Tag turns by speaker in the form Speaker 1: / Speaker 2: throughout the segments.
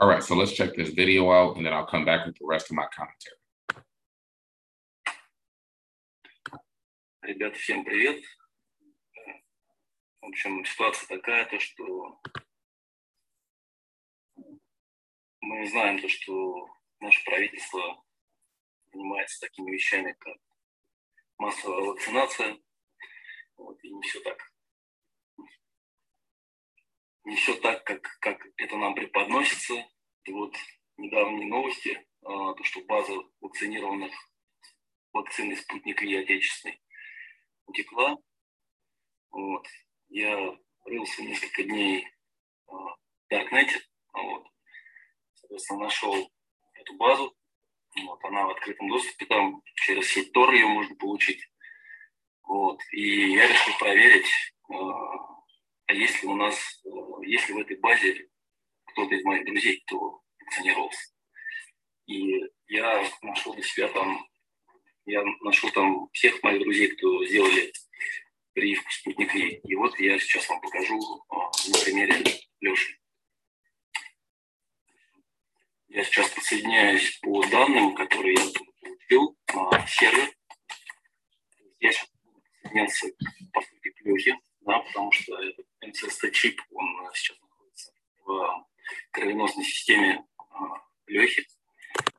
Speaker 1: All right, so let's check this video out and then I'll come back with the rest of my commentary.
Speaker 2: Ребята, всем привет. В общем, ситуация такая, то, что мы знаем то, что наше правительство занимается такими вещами, как массовая вакцинация. Вот, и не все так. Не все так, как, как это нам преподносится. И вот недавние новости, а, то, что база вакцинированных вакцины «Спутник и отечественной утекла. Вот. Я рылся несколько дней в Даркнете, вот. соответственно, нашел эту базу, вот, она в открытом доступе, там через сеть Тор ее можно получить. Вот. И я решил проверить, а есть ли у нас, э, есть ли в этой базе кто-то из моих друзей, кто вакцинировался. И я нашел для себя там, я нашел там всех моих друзей, кто сделали прививку спутник. И вот я сейчас вам покажу э, на примере Леши. Я сейчас подсоединяюсь по данным, которые я получил на сервер. Я сейчас подсоединяться, по сути, к Лехе, да, потому что этот МЦСТ-чип, он сейчас находится в кровеносной системе Лехи.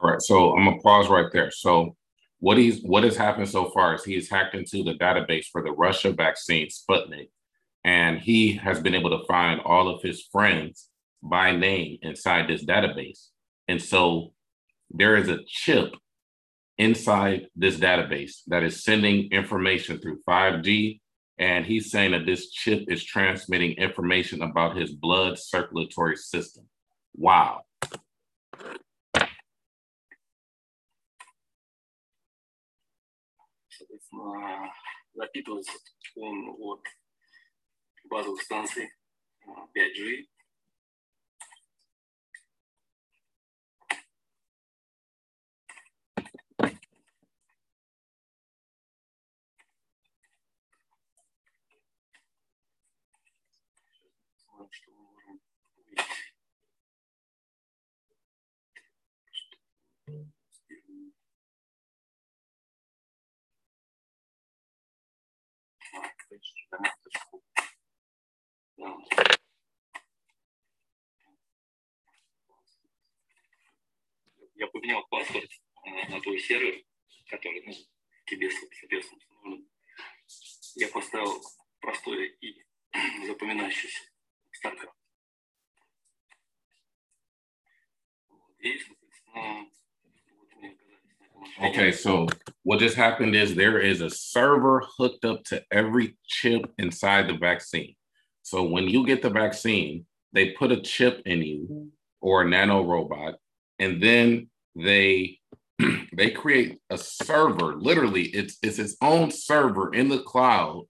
Speaker 1: All right, so I'm gonna pause right there. So what he's what has happened so far is he has hacked into the database for the Russia vaccine Sputnik, and he has been able to find all of his friends by name inside this database. And so there is a chip inside this database that is sending information through 5G. And he's saying that this chip is transmitting information about his blood circulatory system. Wow.
Speaker 2: Запитывается он от базовых станций 5G, Я поменял паспорт на твой сервер, который ну, тебе, соответственно. Я поставил простое и запоминающееся
Speaker 1: Okay, so what just happened is there is a server hooked up to every chip inside the vaccine. So when you get the vaccine, they put a chip in you or a nano robot, and then they they create a server. Literally, it's it's its own server in the cloud,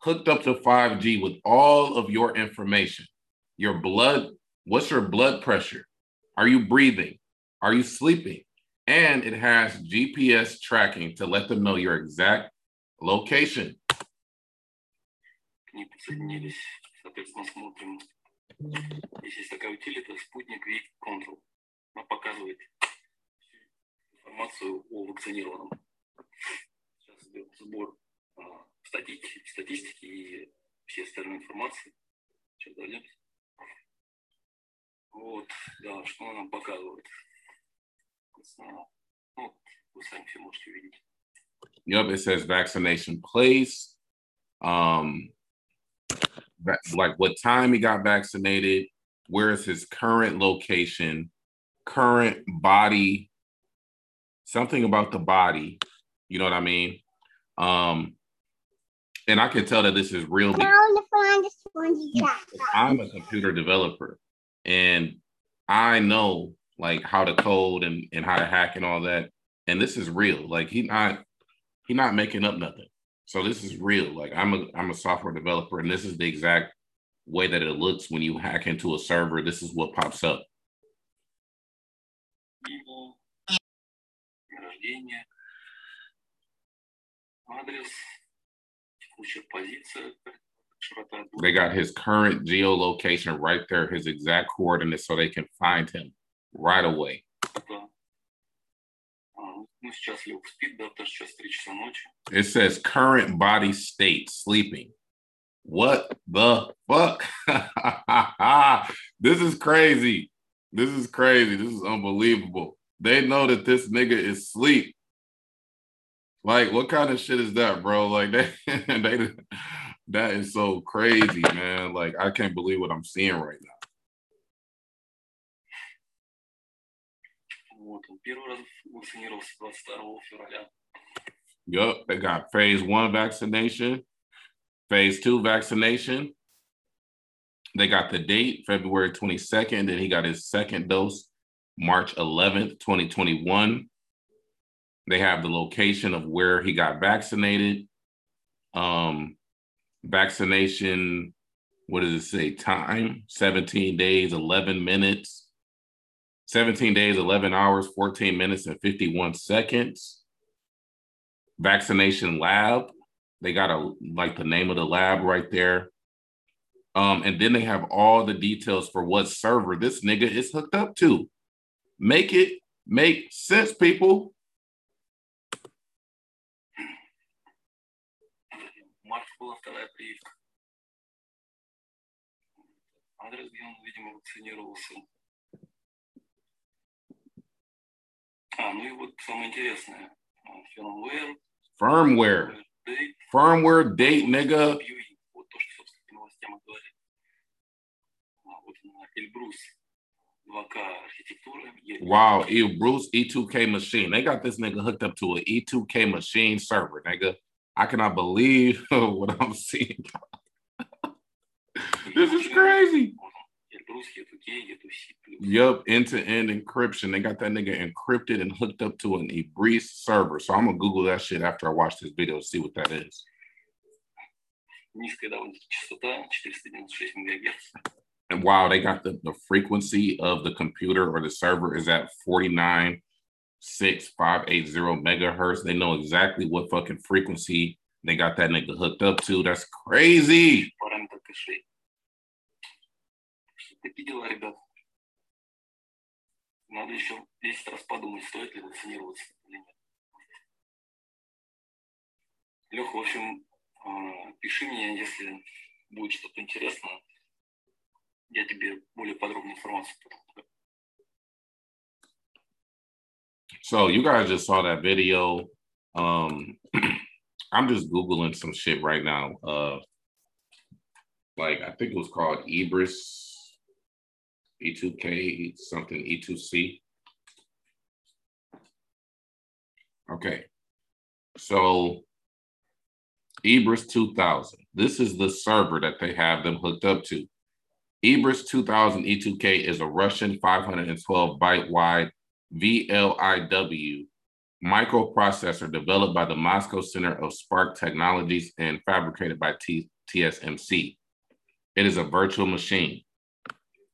Speaker 1: hooked up to 5G with all of your information. Your blood, what's your blood pressure? Are you breathing? Are you sleeping? and it has GPS tracking to let them know your exact location.
Speaker 2: Не подсоединились, соответственно, смотрим. Здесь есть такая утилита спутник Week Control. Она показывает информацию о вакцинированном. Сейчас идет сбор а, статистики, статистики и все остальной информации. Сейчас дойдемся. Вот, да, что она нам показывает.
Speaker 1: Yep, it says vaccination place, um, like what time he got vaccinated, where is his current location, current body, something about the body. You know what I mean? Um, and I can tell that this is real. I'm a computer developer, and I know like how to code and, and how to hack and all that. And this is real. Like he not he not making up nothing. So this is real. Like I'm a I'm a software developer, and this is the exact way that it looks when you hack into a server. This is what pops up. They got his current geolocation right there, his exact coordinates, so they can find him right away. It says current body state, sleeping. What the fuck? this is crazy. This is crazy. This is unbelievable. They know that this nigga is sleep like, what kind of shit is that, bro? Like, they, they that is so crazy, man. Like, I can't believe what I'm seeing right now. Yup, they got phase one vaccination, phase two vaccination. They got the date, February 22nd, then he got his second dose, March 11th, 2021. They have the location of where he got vaccinated. Um, vaccination, what does it say? Time 17 days, 11 minutes, 17 days, 11 hours, 14 minutes, and 51 seconds. Vaccination lab, they got a like the name of the lab right there. Um, and then they have all the details for what server this nigga is hooked up to. Make it make sense, people.
Speaker 2: Адрес, где он, видимо, вакцинировался. А, ну и вот самое интересное. Firmware.
Speaker 1: Firmware. Date. Firmware date, nigga.
Speaker 2: Вот то, что, собственно, по новостям и говорит. А, вот Эльбрус. 2K архитектура.
Speaker 1: Wow, Elbrus E2K machine. They got this nigga hooked up to an E2K machine server, nigga. I cannot believe what I'm seeing. this is crazy. Yup, end-to-end encryption. They got that nigga encrypted and hooked up to an Ebreeze server. So I'm gonna Google that shit after I watch this video to see what that is. And wow, they got the, the frequency of the computer or the server is at 49 six five eight zero megahertz. They know exactly what fucking frequency they got that nigga hooked up to. That's crazy.
Speaker 2: Надо еще 10 раз подумать, стоит ли вакцинироваться или нет. Леха, в общем, пиши мне, если будет что-то интересное. Я тебе более подробную информацию потом
Speaker 1: So you guys just saw that video. Um, I'm just googling some shit right now. Uh, like I think it was called Ebris E2K something E2C. Okay, so Ebris 2000. This is the server that they have them hooked up to. Ebris 2000 E2K is a Russian 512 byte wide VLIW microprocessor developed by the Moscow Center of SPARC Technologies and fabricated by T- TSMC. It is a virtual machine.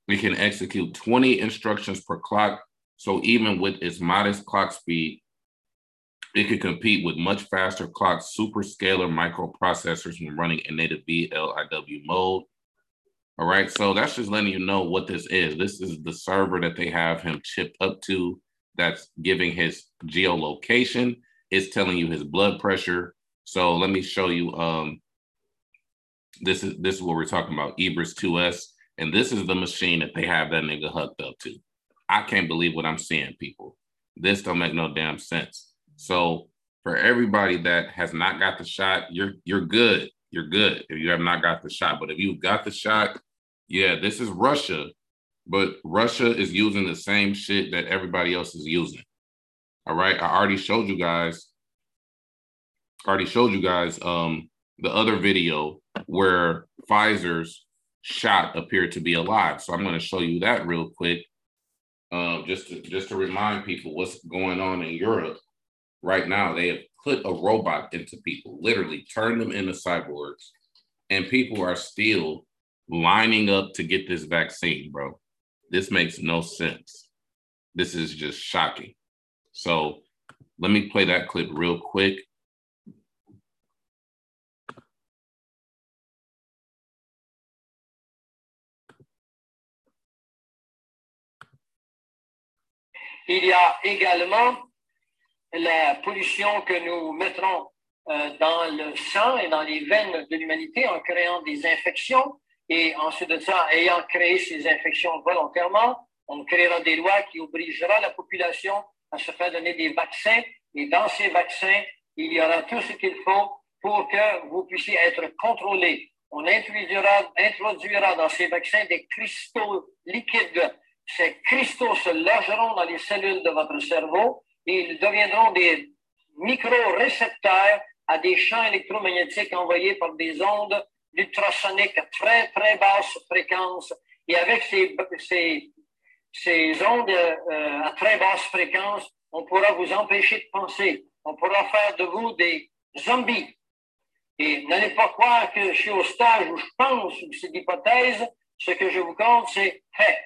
Speaker 1: It can execute 20 instructions per clock. So even with its modest clock speed, it can compete with much faster clock superscalar microprocessors when running in native VLIW mode. All right, so that's just letting you know what this is. This is the server that they have him chipped up to that's giving his geolocation. It's telling you his blood pressure. So let me show you. Um, this is this is what we're talking about, Ebris 2S, and this is the machine that they have that nigga hooked up to. I can't believe what I'm seeing, people. This don't make no damn sense. So for everybody that has not got the shot, you're you're good. You're good if you have not got the shot. But if you got the shot, yeah, this is Russia but Russia is using the same shit that everybody else is using. All right. I already showed you guys, already showed you guys um the other video where Pfizer's shot appeared to be alive. So I'm going to show you that real quick. Um, just to just to remind people what's going on in Europe right now. They have put a robot into people, literally turned them into cyborgs, and people are still lining up to get this vaccine, bro. This makes no sense. This is just shocking. So let me play that clip real quick.
Speaker 3: Il y a également la pollution que nous mettrons euh, dans le sang et dans les veines de l'humanité en créant des infections. Et ensuite de ça, ayant créé ces infections volontairement, on créera des lois qui obligera la population à se faire donner des vaccins. Et dans ces vaccins, il y aura tout ce qu'il faut pour que vous puissiez être contrôlé. On introduira, introduira dans ces vaccins des cristaux liquides. Ces cristaux se logeront dans les cellules de votre cerveau et ils deviendront des micro-récepteurs à des champs électromagnétiques envoyés par des ondes ultrasoniques à très, très basse fréquence. Et avec ces, ces, ces ondes euh, à très basse fréquence, on pourra vous empêcher de penser. On pourra faire de vous des zombies. Et n'allez pas croire que je suis au stage où je pense ou c'est l'hypothèse. Ce que je vous compte, c'est fait.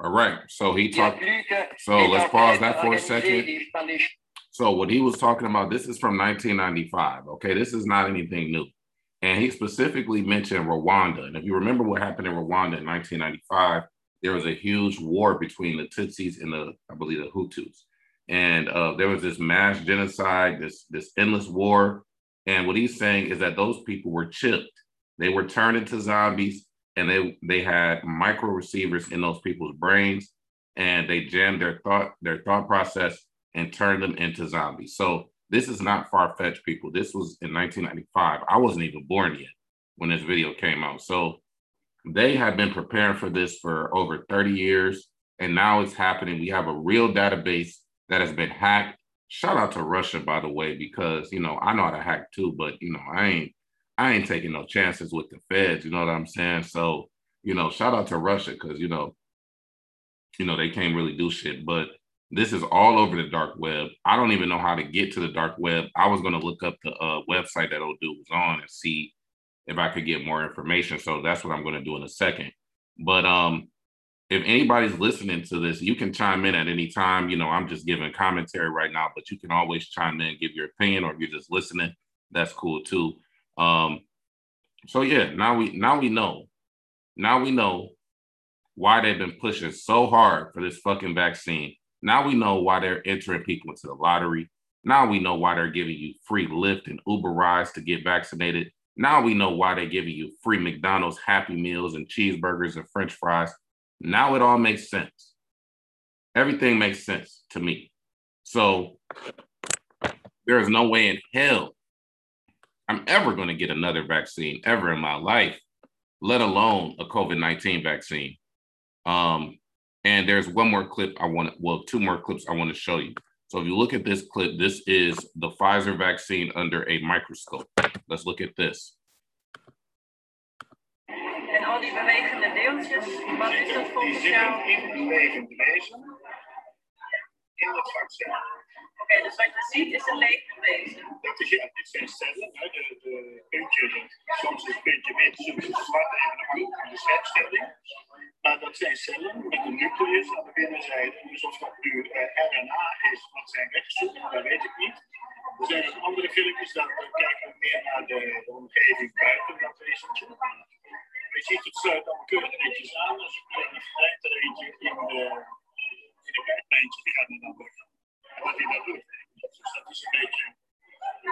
Speaker 1: All right. So he talked. So let's pause that for a second. So what he was talking about, this is from 1995. Okay, this is not anything new. And he specifically mentioned Rwanda. And if you remember what happened in Rwanda in 1995, there was a huge war between the Tutsis and the, I believe, the Hutus. And uh, there was this mass genocide, this this endless war. And what he's saying is that those people were chipped. They were turned into zombies, and they they had micro receivers in those people's brains, and they jammed their thought their thought process and turned them into zombies. So this is not far fetched, people. This was in 1995. I wasn't even born yet when this video came out. So they have been preparing for this for over 30 years, and now it's happening. We have a real database that has been hacked. Shout out to Russia, by the way, because you know I know how to hack too, but you know I ain't I ain't taking no chances with the feds. You know what I'm saying? So you know, shout out to Russia because you know, you know they can't really do shit, but this is all over the dark web. I don't even know how to get to the dark web. I was going to look up the uh, website that old dude was on and see if I could get more information. So that's what I'm going to do in a second. But um, if anybody's listening to this, you can chime in at any time. You know, I'm just giving commentary right now, but you can always chime in, give your opinion, or if you're just listening, that's cool too. Um, so yeah, now we now we know. Now we know why they've been pushing so hard for this fucking vaccine now we know why they're entering people into the lottery. Now we know why they're giving you free Lyft and Uber rides to get vaccinated. Now we know why they're giving you free McDonald's Happy Meals and cheeseburgers and French fries. Now it all makes sense. Everything makes sense to me. So there is no way in hell I'm ever going to get another vaccine ever in my life, let alone a COVID 19 vaccine. Um, and there's one more clip I want, well, two more clips I want to show you. So if you look at this clip, this is the Pfizer vaccine under a microscope. Let's look at this.
Speaker 4: En al die bewegende deeltjes, wat is dat volgens jou? In bewegend wezen in het vaccin. Okay, dus wat je ziet is een levend wezen. Dat is ja, dit zijn cellen. Hè, de, de puntje, soms is het puntje wit, soms is het zwart, even afhankelijk van de schepstelling. Maar dat zijn cellen met een nucleus aan de binnenzijde. Dus of dat nu uh, RNA is, wat zijn weggezocht, dat weet ik niet. Er zijn ook andere filmpjes, dan kijken we meer naar de, omgeving buiten dat wezentje. Je ziet het sluit dan keurig netjes aan. Als je vrijt er eentje in de, in de gaat dan weg. En wat hij dat doet, dus dat is een beetje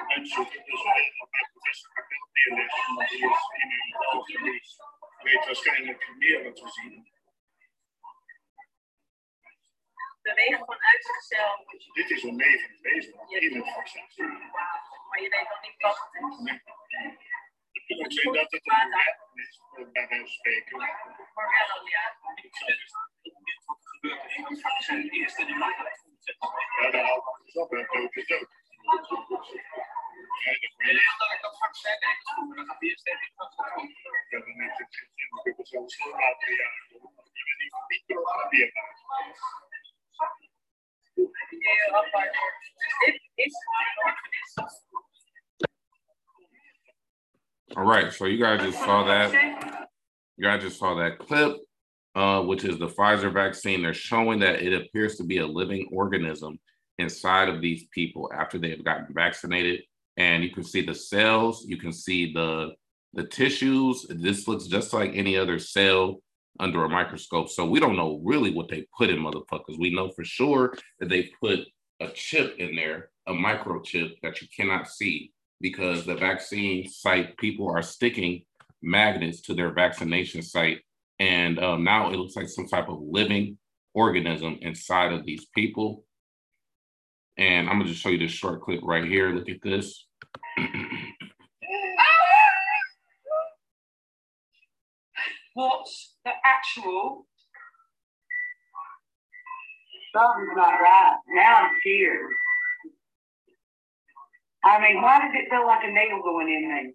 Speaker 4: uitzoeken. Dus hebben bij professor Kapel neerleggen, die is in uw algemeen weet waarschijnlijk meer wat we zien. Bewegen vanuit zichzelf. Dit is een levend wezen in het vaccin. Maar je weet nog niet wat het is. Nee. Het kan ook zijn dat het een morello is, bij wijze van spreken. Morello, ja. Ik zou dus niet wat er gebeurt in het vaccin eerst in de markt
Speaker 1: All right, so you guys just saw that. You guys just saw that clip, uh, which is the Pfizer vaccine. They're showing that it appears to be a living organism inside of these people after they have gotten vaccinated. And you can see the cells, you can see the the tissues, this looks just like any other cell under a microscope. So we don't know really what they put in motherfuckers. We know for sure that they put a chip in there, a microchip that you cannot see because the vaccine site people are sticking magnets to their vaccination site. And um, now it looks like some type of living organism inside of these people. And I'm gonna just show you this short clip right here. Look at this.
Speaker 5: What's the actual? Something's not right. Now I'm scared. I mean, why does it feel like a nail going in me?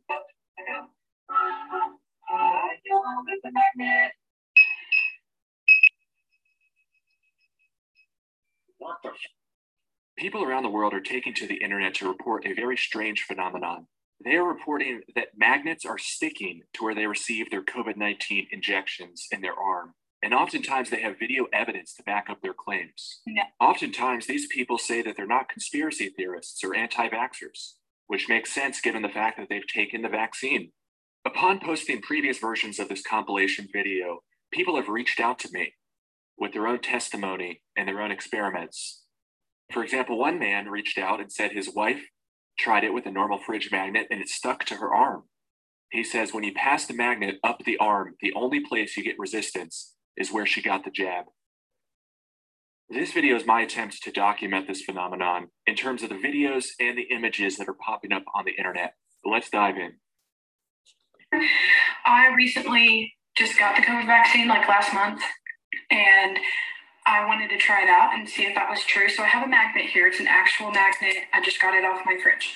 Speaker 6: People around the world are taking to the internet to report a very strange phenomenon. They are reporting that magnets are sticking to where they receive their COVID 19 injections in their arm. And oftentimes they have video evidence to back up their claims.
Speaker 5: Yeah.
Speaker 6: Oftentimes, these people say that they're not conspiracy theorists or anti vaxxers, which makes sense given the fact that they've taken the vaccine. Upon posting previous versions of this compilation video, people have reached out to me with their own testimony and their own experiments. For example, one man reached out and said his wife tried it with a normal fridge magnet and it stuck to her arm. He says when you pass the magnet up the arm, the only place you get resistance is where she got the jab. This video is my attempt to document this phenomenon in terms of the videos and the images that are popping up on the internet. let's dive in.
Speaker 7: I recently just got the COVID vaccine like last month, and I wanted to try it out and see if that was true. So I have a magnet here. It's an actual magnet. I just got it off my fridge.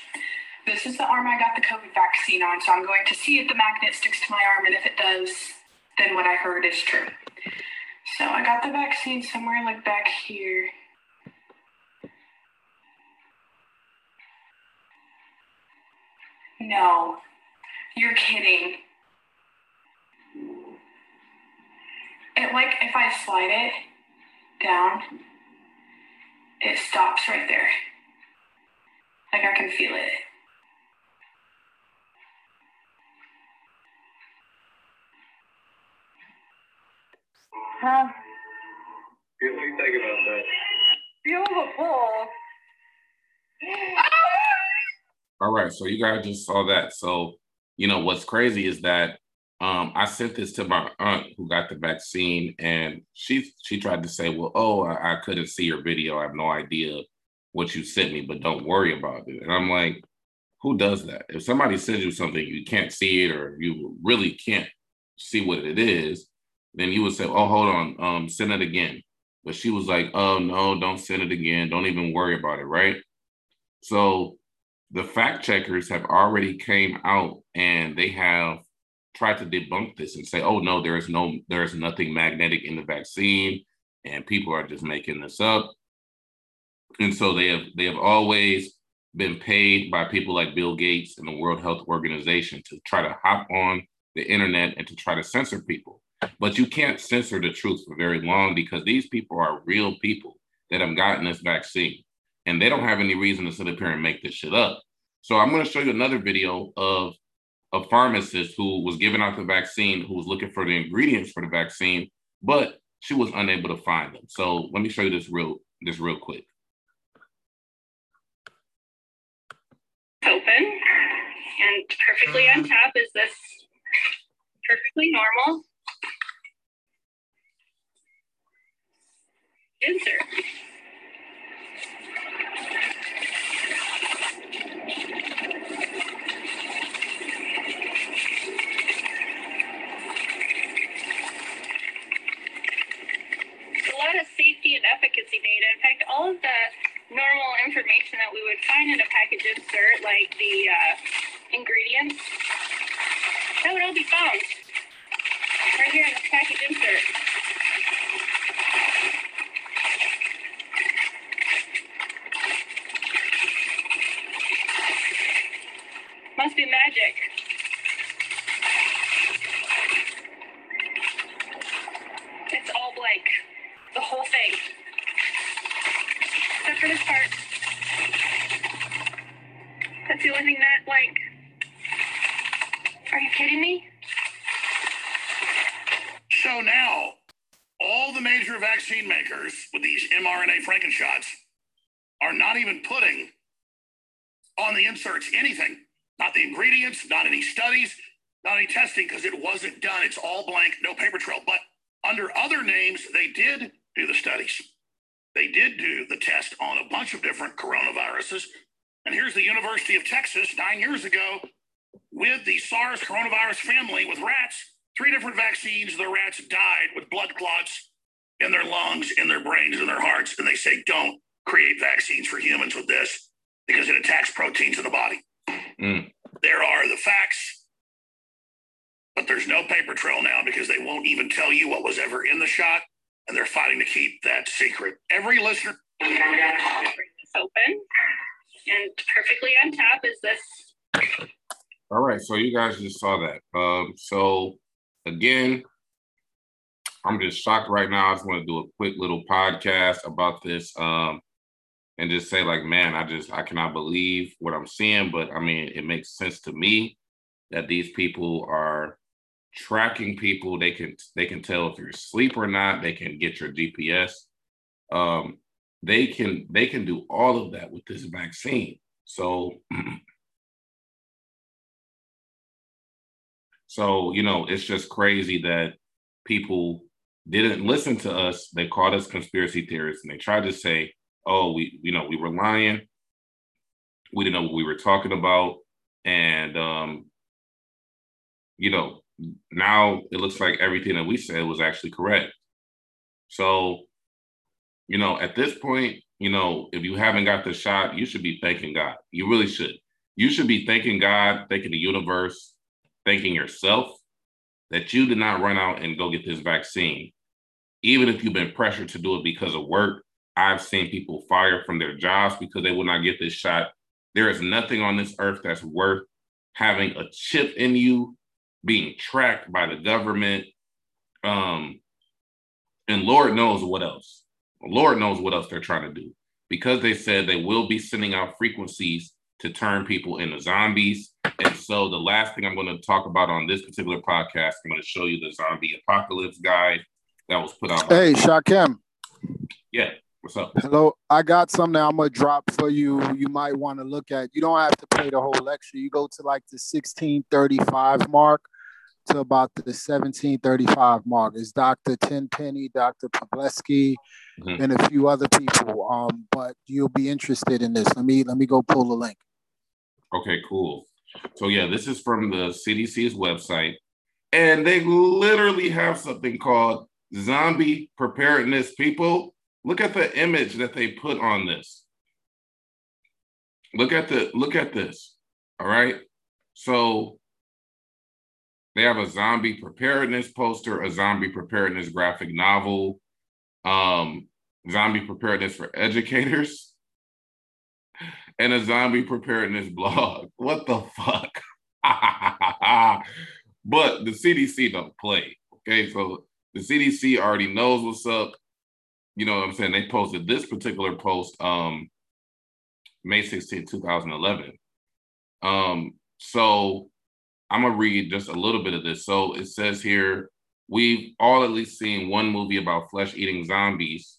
Speaker 7: This is the arm I got the COVID vaccine on. So I'm going to see if the magnet sticks to my arm. And if it does, then what I heard is true. So I got the vaccine somewhere like back here. No, you're kidding. It like if I slide it, down, it stops right there. Like I can feel it.
Speaker 5: Huh?
Speaker 2: What do you think about that?
Speaker 5: Beautiful. Ah!
Speaker 1: All right, so you guys just saw that. So, you know, what's crazy is that um, I sent this to my aunt who got the vaccine, and she she tried to say, "Well, oh, I, I couldn't see your video. I have no idea what you sent me, but don't worry about it." And I'm like, "Who does that? If somebody sends you something you can't see it, or you really can't see what it is, then you would say, "Oh, hold on, um, send it again." But she was like, "Oh no, don't send it again. Don't even worry about it." Right? So the fact checkers have already came out and they have tried to debunk this and say, oh no, there's no, there's nothing magnetic in the vaccine, and people are just making this up. And so they have they have always been paid by people like Bill Gates and the World Health Organization to try to hop on the internet and to try to censor people. But you can't censor the truth for very long because these people are real people that have gotten this vaccine and they don't have any reason to sit up here and make this shit up. So I'm going to show you another video of a pharmacist who was giving out the vaccine, who was looking for the ingredients for the vaccine, but she was unable to find them. So let me show you this real this real quick.
Speaker 4: Open and perfectly on top is this perfectly normal insert. Efficacy data. In fact, all of the normal information that we would find in a package insert, like the uh, ingredients, that would all be found right here in this package insert. Must be magic. It's all blank. The whole thing except for this part. That's the only thing that blank. Are you kidding me?
Speaker 8: So now all the major vaccine makers with these mRNA Frankenshots are not even putting on the inserts anything, not the ingredients, not any studies, not any testing, because it wasn't done. It's all blank, no paper trail. But under other names, they did do the studies. They did do the test on a bunch of different coronaviruses. And here's the University of Texas nine years ago with the SARS coronavirus family with rats, three different vaccines. The rats died with blood clots in their lungs, in their brains, in their hearts. And they say, don't create vaccines for humans with this because it attacks proteins in the body. Mm. There are the facts, but there's no paper trail now because they won't even tell you what was ever in the shot, and they're fighting to keep that secret. Every listener.
Speaker 4: Bring this open, and perfectly on top is this.
Speaker 1: All right, so you guys just saw that. Um, so again, I'm just shocked right now. I just want to do a quick little podcast about this. Um, and just say like, man, I just I cannot believe what I'm seeing. But I mean, it makes sense to me that these people are tracking people. They can they can tell if you're asleep or not. They can get your GPS. Um, they can they can do all of that with this vaccine. So. so you know, it's just crazy that people didn't listen to us. They called us conspiracy theorists, and they tried to say oh, we, you know, we were lying. We didn't know what we were talking about. And, um, you know, now it looks like everything that we said was actually correct. So, you know, at this point, you know, if you haven't got the shot, you should be thanking God. You really should. You should be thanking God, thanking the universe, thanking yourself that you did not run out and go get this vaccine. Even if you've been pressured to do it because of work, I've seen people fired from their jobs because they will not get this shot. There is nothing on this earth that's worth having a chip in you, being tracked by the government. Um, and Lord knows what else. Lord knows what else they're trying to do because they said they will be sending out frequencies to turn people into zombies. And so, the last thing I'm going to talk about on this particular podcast, I'm going to show you the zombie apocalypse guide that was put out.
Speaker 9: Hey, Shakem.
Speaker 1: Yeah. What's up?
Speaker 9: Hello. I got something I'm gonna drop for you. You might want to look at. You don't have to play the whole lecture. You go to like the 1635 mark to about the 1735 mark. It's Dr. Tenpenny, Dr. Palevsky, mm-hmm. and a few other people. Um, but you'll be interested in this. Let me let me go pull the link.
Speaker 1: Okay, cool. So yeah, this is from the CDC's website, and they literally have something called zombie preparedness people Look at the image that they put on this. Look at the look at this. All right. So they have a zombie preparedness poster, a zombie preparedness graphic novel, um, zombie preparedness for educators, and a zombie preparedness blog. What the fuck? but the CDC don't play. Okay, so the CDC already knows what's up. You know what I'm saying? They posted this particular post um May 16, 2011. Um, so I'm gonna read just a little bit of this. So it says here, we've all at least seen one movie about flesh-eating zombies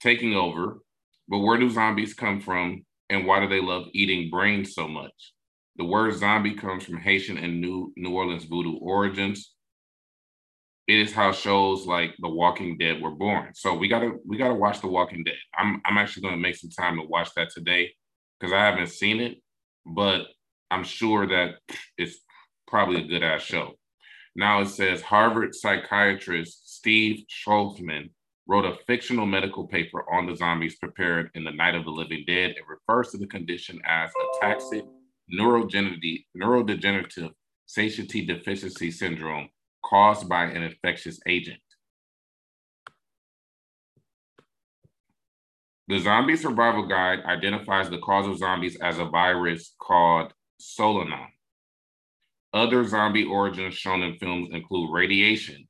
Speaker 1: taking over, but where do zombies come from and why do they love eating brains so much? The word zombie comes from Haitian and New, New Orleans voodoo origins it is how shows like The Walking Dead were born. So we gotta we gotta watch The Walking Dead. I'm I'm actually gonna make some time to watch that today because I haven't seen it, but I'm sure that it's probably a good ass show. Now it says Harvard psychiatrist Steve Schlozman wrote a fictional medical paper on the zombies prepared in the Night of the Living Dead. It refers to the condition as ataxic neurodegenerative satiety deficiency syndrome caused by an infectious agent. The Zombie Survival Guide identifies the cause of zombies as a virus called Solanum. Other zombie origins shown in films include radiation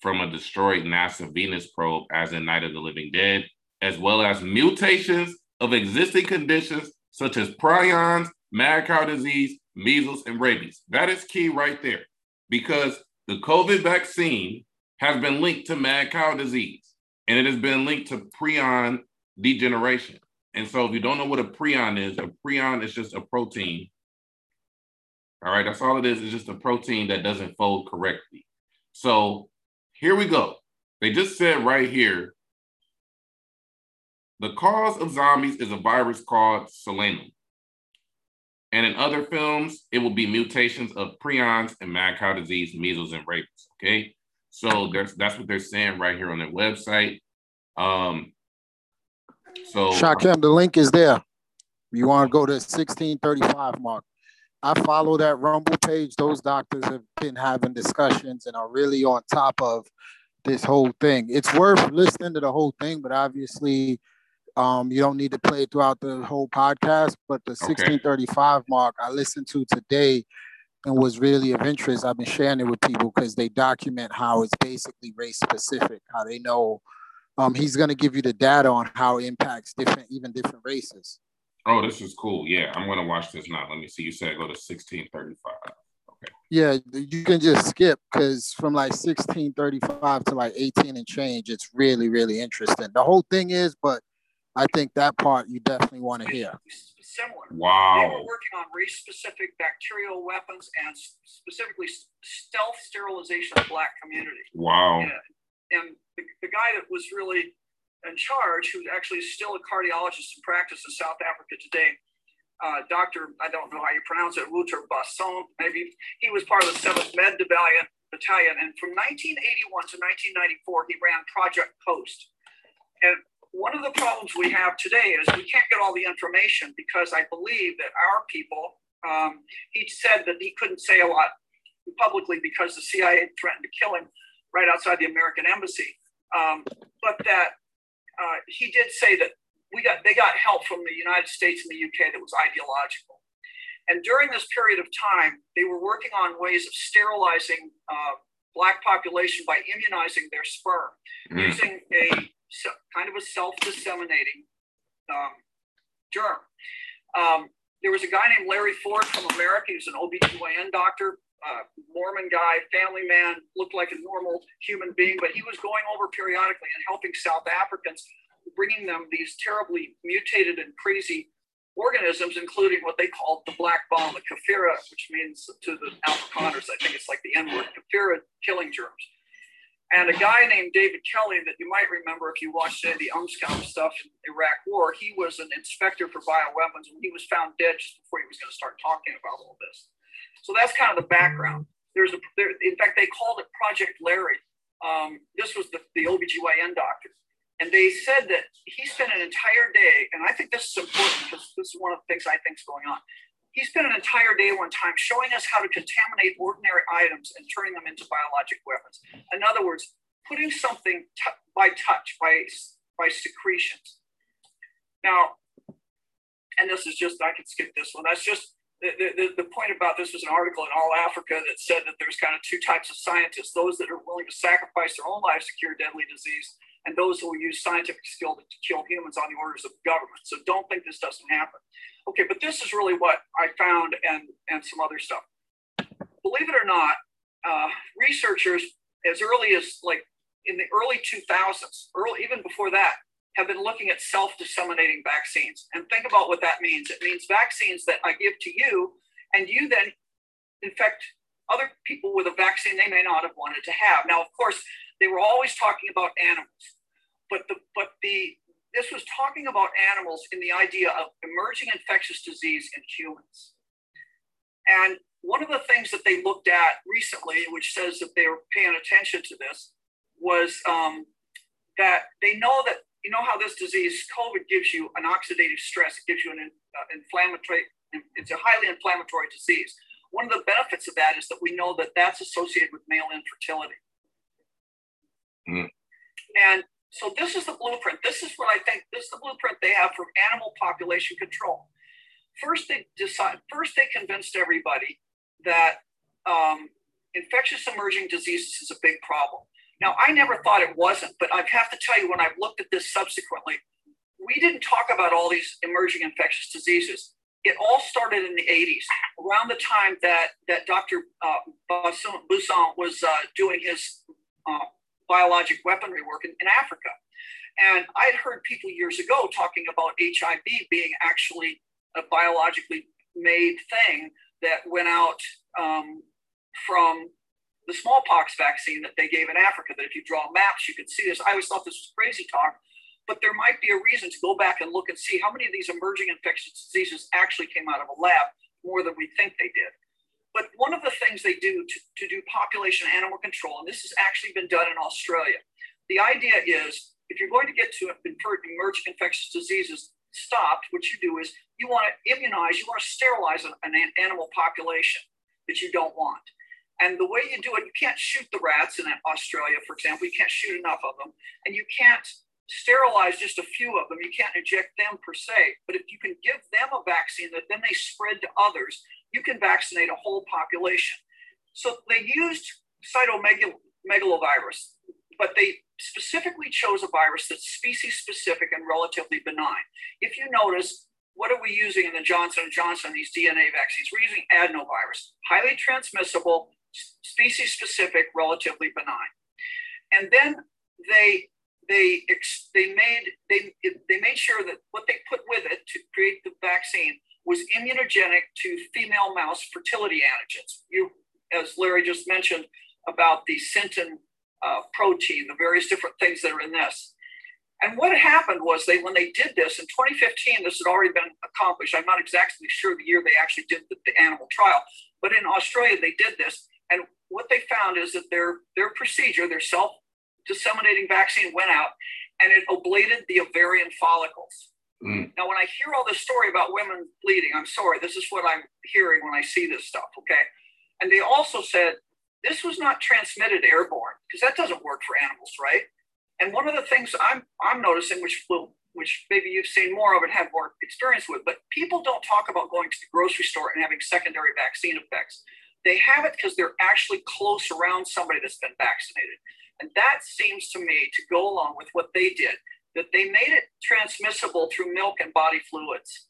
Speaker 1: from a destroyed NASA Venus probe, as in Night of the Living Dead, as well as mutations of existing conditions such as prions, mad cow disease, measles, and rabies. That is key right there because the COVID vaccine has been linked to mad cow disease and it has been linked to prion degeneration. And so if you don't know what a prion is, a prion is just a protein. All right, that's all it is. It's just a protein that doesn't fold correctly. So here we go. They just said right here, the cause of zombies is a virus called solanum. And in other films, it will be mutations of prions and mad cow disease, measles, and rabies. Okay. So that's what they're saying right here on their website. Um, so
Speaker 9: Shakim, the link is there. You want to go to 1635 mark. I follow that Rumble page. Those doctors have been having discussions and are really on top of this whole thing. It's worth listening to the whole thing, but obviously, um, you don't need to play throughout the whole podcast. But the okay. 1635 mark I listened to today and was really of interest. I've been sharing it with people because they document how it's basically race specific, how they know um, he's going to give you the data on how it impacts different, even different races.
Speaker 1: Oh, this is cool. Yeah, I'm going to watch this now. Let me see. You said go to 1635. Okay.
Speaker 9: Yeah, you can just skip because from like 1635 to like 18 and change, it's really, really interesting. The whole thing is, but I think that part you definitely want to hear.
Speaker 10: Similar.
Speaker 1: Wow.
Speaker 10: They were working on race-specific bacterial weapons and specifically stealth sterilization of black community.
Speaker 1: Wow.
Speaker 10: And, and the, the guy that was really in charge, who actually still a cardiologist in practice in South Africa today, uh, Dr. I don't know how you pronounce it, Wouter Basson, maybe. He was part of the 7th Med Battalion, battalion, and from 1981 to 1994, he ran Project Coast. And one of the problems we have today is we can't get all the information because I believe that our people, um, he said that he couldn't say a lot publicly because the CIA threatened to kill him right outside the American embassy. Um, but that uh, he did say that we got they got help from the United States and the UK that was ideological. And during this period of time, they were working on ways of sterilizing uh, black population by immunizing their sperm mm. using a kind of a self-disseminating um, germ. Um, there was a guy named Larry Ford from America. He was an OBGYN doctor, uh, Mormon guy, family man, looked like a normal human being, but he was going over periodically and helping South Africans, bringing them these terribly mutated and crazy organisms, including what they called the black bomb, the kaffir, which means to the Afrikaners, I think it's like the N word, kaffir killing germs. And a guy named David Kelly that you might remember if you watched any of the UNSCOM stuff in the Iraq War, he was an inspector for bioweapons and he was found dead just before he was going to start talking about all this. So that's kind of the background. There's a, there, in fact, they called it Project Larry. Um, this was the, the OBGYN doctor. And they said that he spent an entire day, and I think this is important because this is one of the things I think is going on. He spent an entire day one time showing us how to contaminate ordinary items and turning them into biologic weapons. In other words, putting something t- by touch, by, by secretions. Now, and this is just, I can skip this one. That's just the, the, the point about this was an article in All Africa that said that there's kind of two types of scientists those that are willing to sacrifice their own lives to cure deadly disease, and those who will use scientific skill to, to kill humans on the orders of government. So don't think this doesn't happen. Okay, but this is really what I found and, and some other stuff. Believe it or not, uh, researchers as early as like in the early 2000s, early, even before that, have been looking at self disseminating vaccines. And think about what that means. It means vaccines that I give to you, and you then infect other people with a vaccine they may not have wanted to have. Now, of course, they were always talking about animals, but the but the this was talking about animals in the idea of emerging infectious disease in humans. And one of the things that they looked at recently, which says that they were paying attention to this, was um, that they know that you know how this disease, COVID, gives you an oxidative stress. It gives you an uh, inflammatory. It's a highly inflammatory disease. One of the benefits of that is that we know that that's associated with male infertility. Mm. And so this is the blueprint. This is what I think. This is the blueprint they have for animal population control. First, they decide. First, they convinced everybody that um, infectious emerging diseases is a big problem. Now, I never thought it wasn't, but I have to tell you, when I've looked at this subsequently, we didn't talk about all these emerging infectious diseases. It all started in the 80s, around the time that, that Dr. Uh, Busson was uh, doing his uh, biologic weaponry work in, in Africa. And I'd heard people years ago talking about HIV being actually a biologically made thing that went out um, from the smallpox vaccine that they gave in Africa. That if you draw maps, you could see this. I always thought this was crazy talk, but there might be a reason to go back and look and see how many of these emerging infectious diseases actually came out of a lab more than we think they did. But one of the things they do to, to do population animal control, and this has actually been done in Australia, the idea is if you're going to get to emerging infectious diseases stopped, what you do is you want to immunize, you want to sterilize an, an animal population that you don't want. And the way you do it, you can't shoot the rats in Australia, for example, you can't shoot enough of them, and you can't sterilize just a few of them. You can't inject them per se. But if you can give them a vaccine that then they spread to others, you can vaccinate a whole population. So they used cytomegalovirus, but they specifically chose a virus that's species specific and relatively benign. If you notice, what are we using in the Johnson & Johnson, these DNA vaccines? We're using adenovirus, highly transmissible, species specific, relatively benign. And then they they they made they they made sure that what they put with it to create the vaccine was immunogenic to female mouse fertility antigens. You, as Larry just mentioned about the Syntin uh, protein, the various different things that are in this. And what happened was they, when they did this in 2015, this had already been accomplished. I'm not exactly sure the year they actually did the, the animal trial, but in Australia they did this. And what they found is that their their procedure, their self disseminating vaccine went out and it ablated the ovarian follicles. Mm. Now, when I hear all this story about women bleeding, I'm sorry, this is what I'm hearing when I see this stuff, okay? And they also said this was not transmitted airborne because that doesn't work for animals, right? And one of the things I'm I'm noticing, which will which maybe you've seen more of and have more experience with, but people don't talk about going to the grocery store and having secondary vaccine effects. They have it because they're actually close around somebody that's been vaccinated. And that seems to me to go along with what they did that they made it transmissible through milk and body fluids.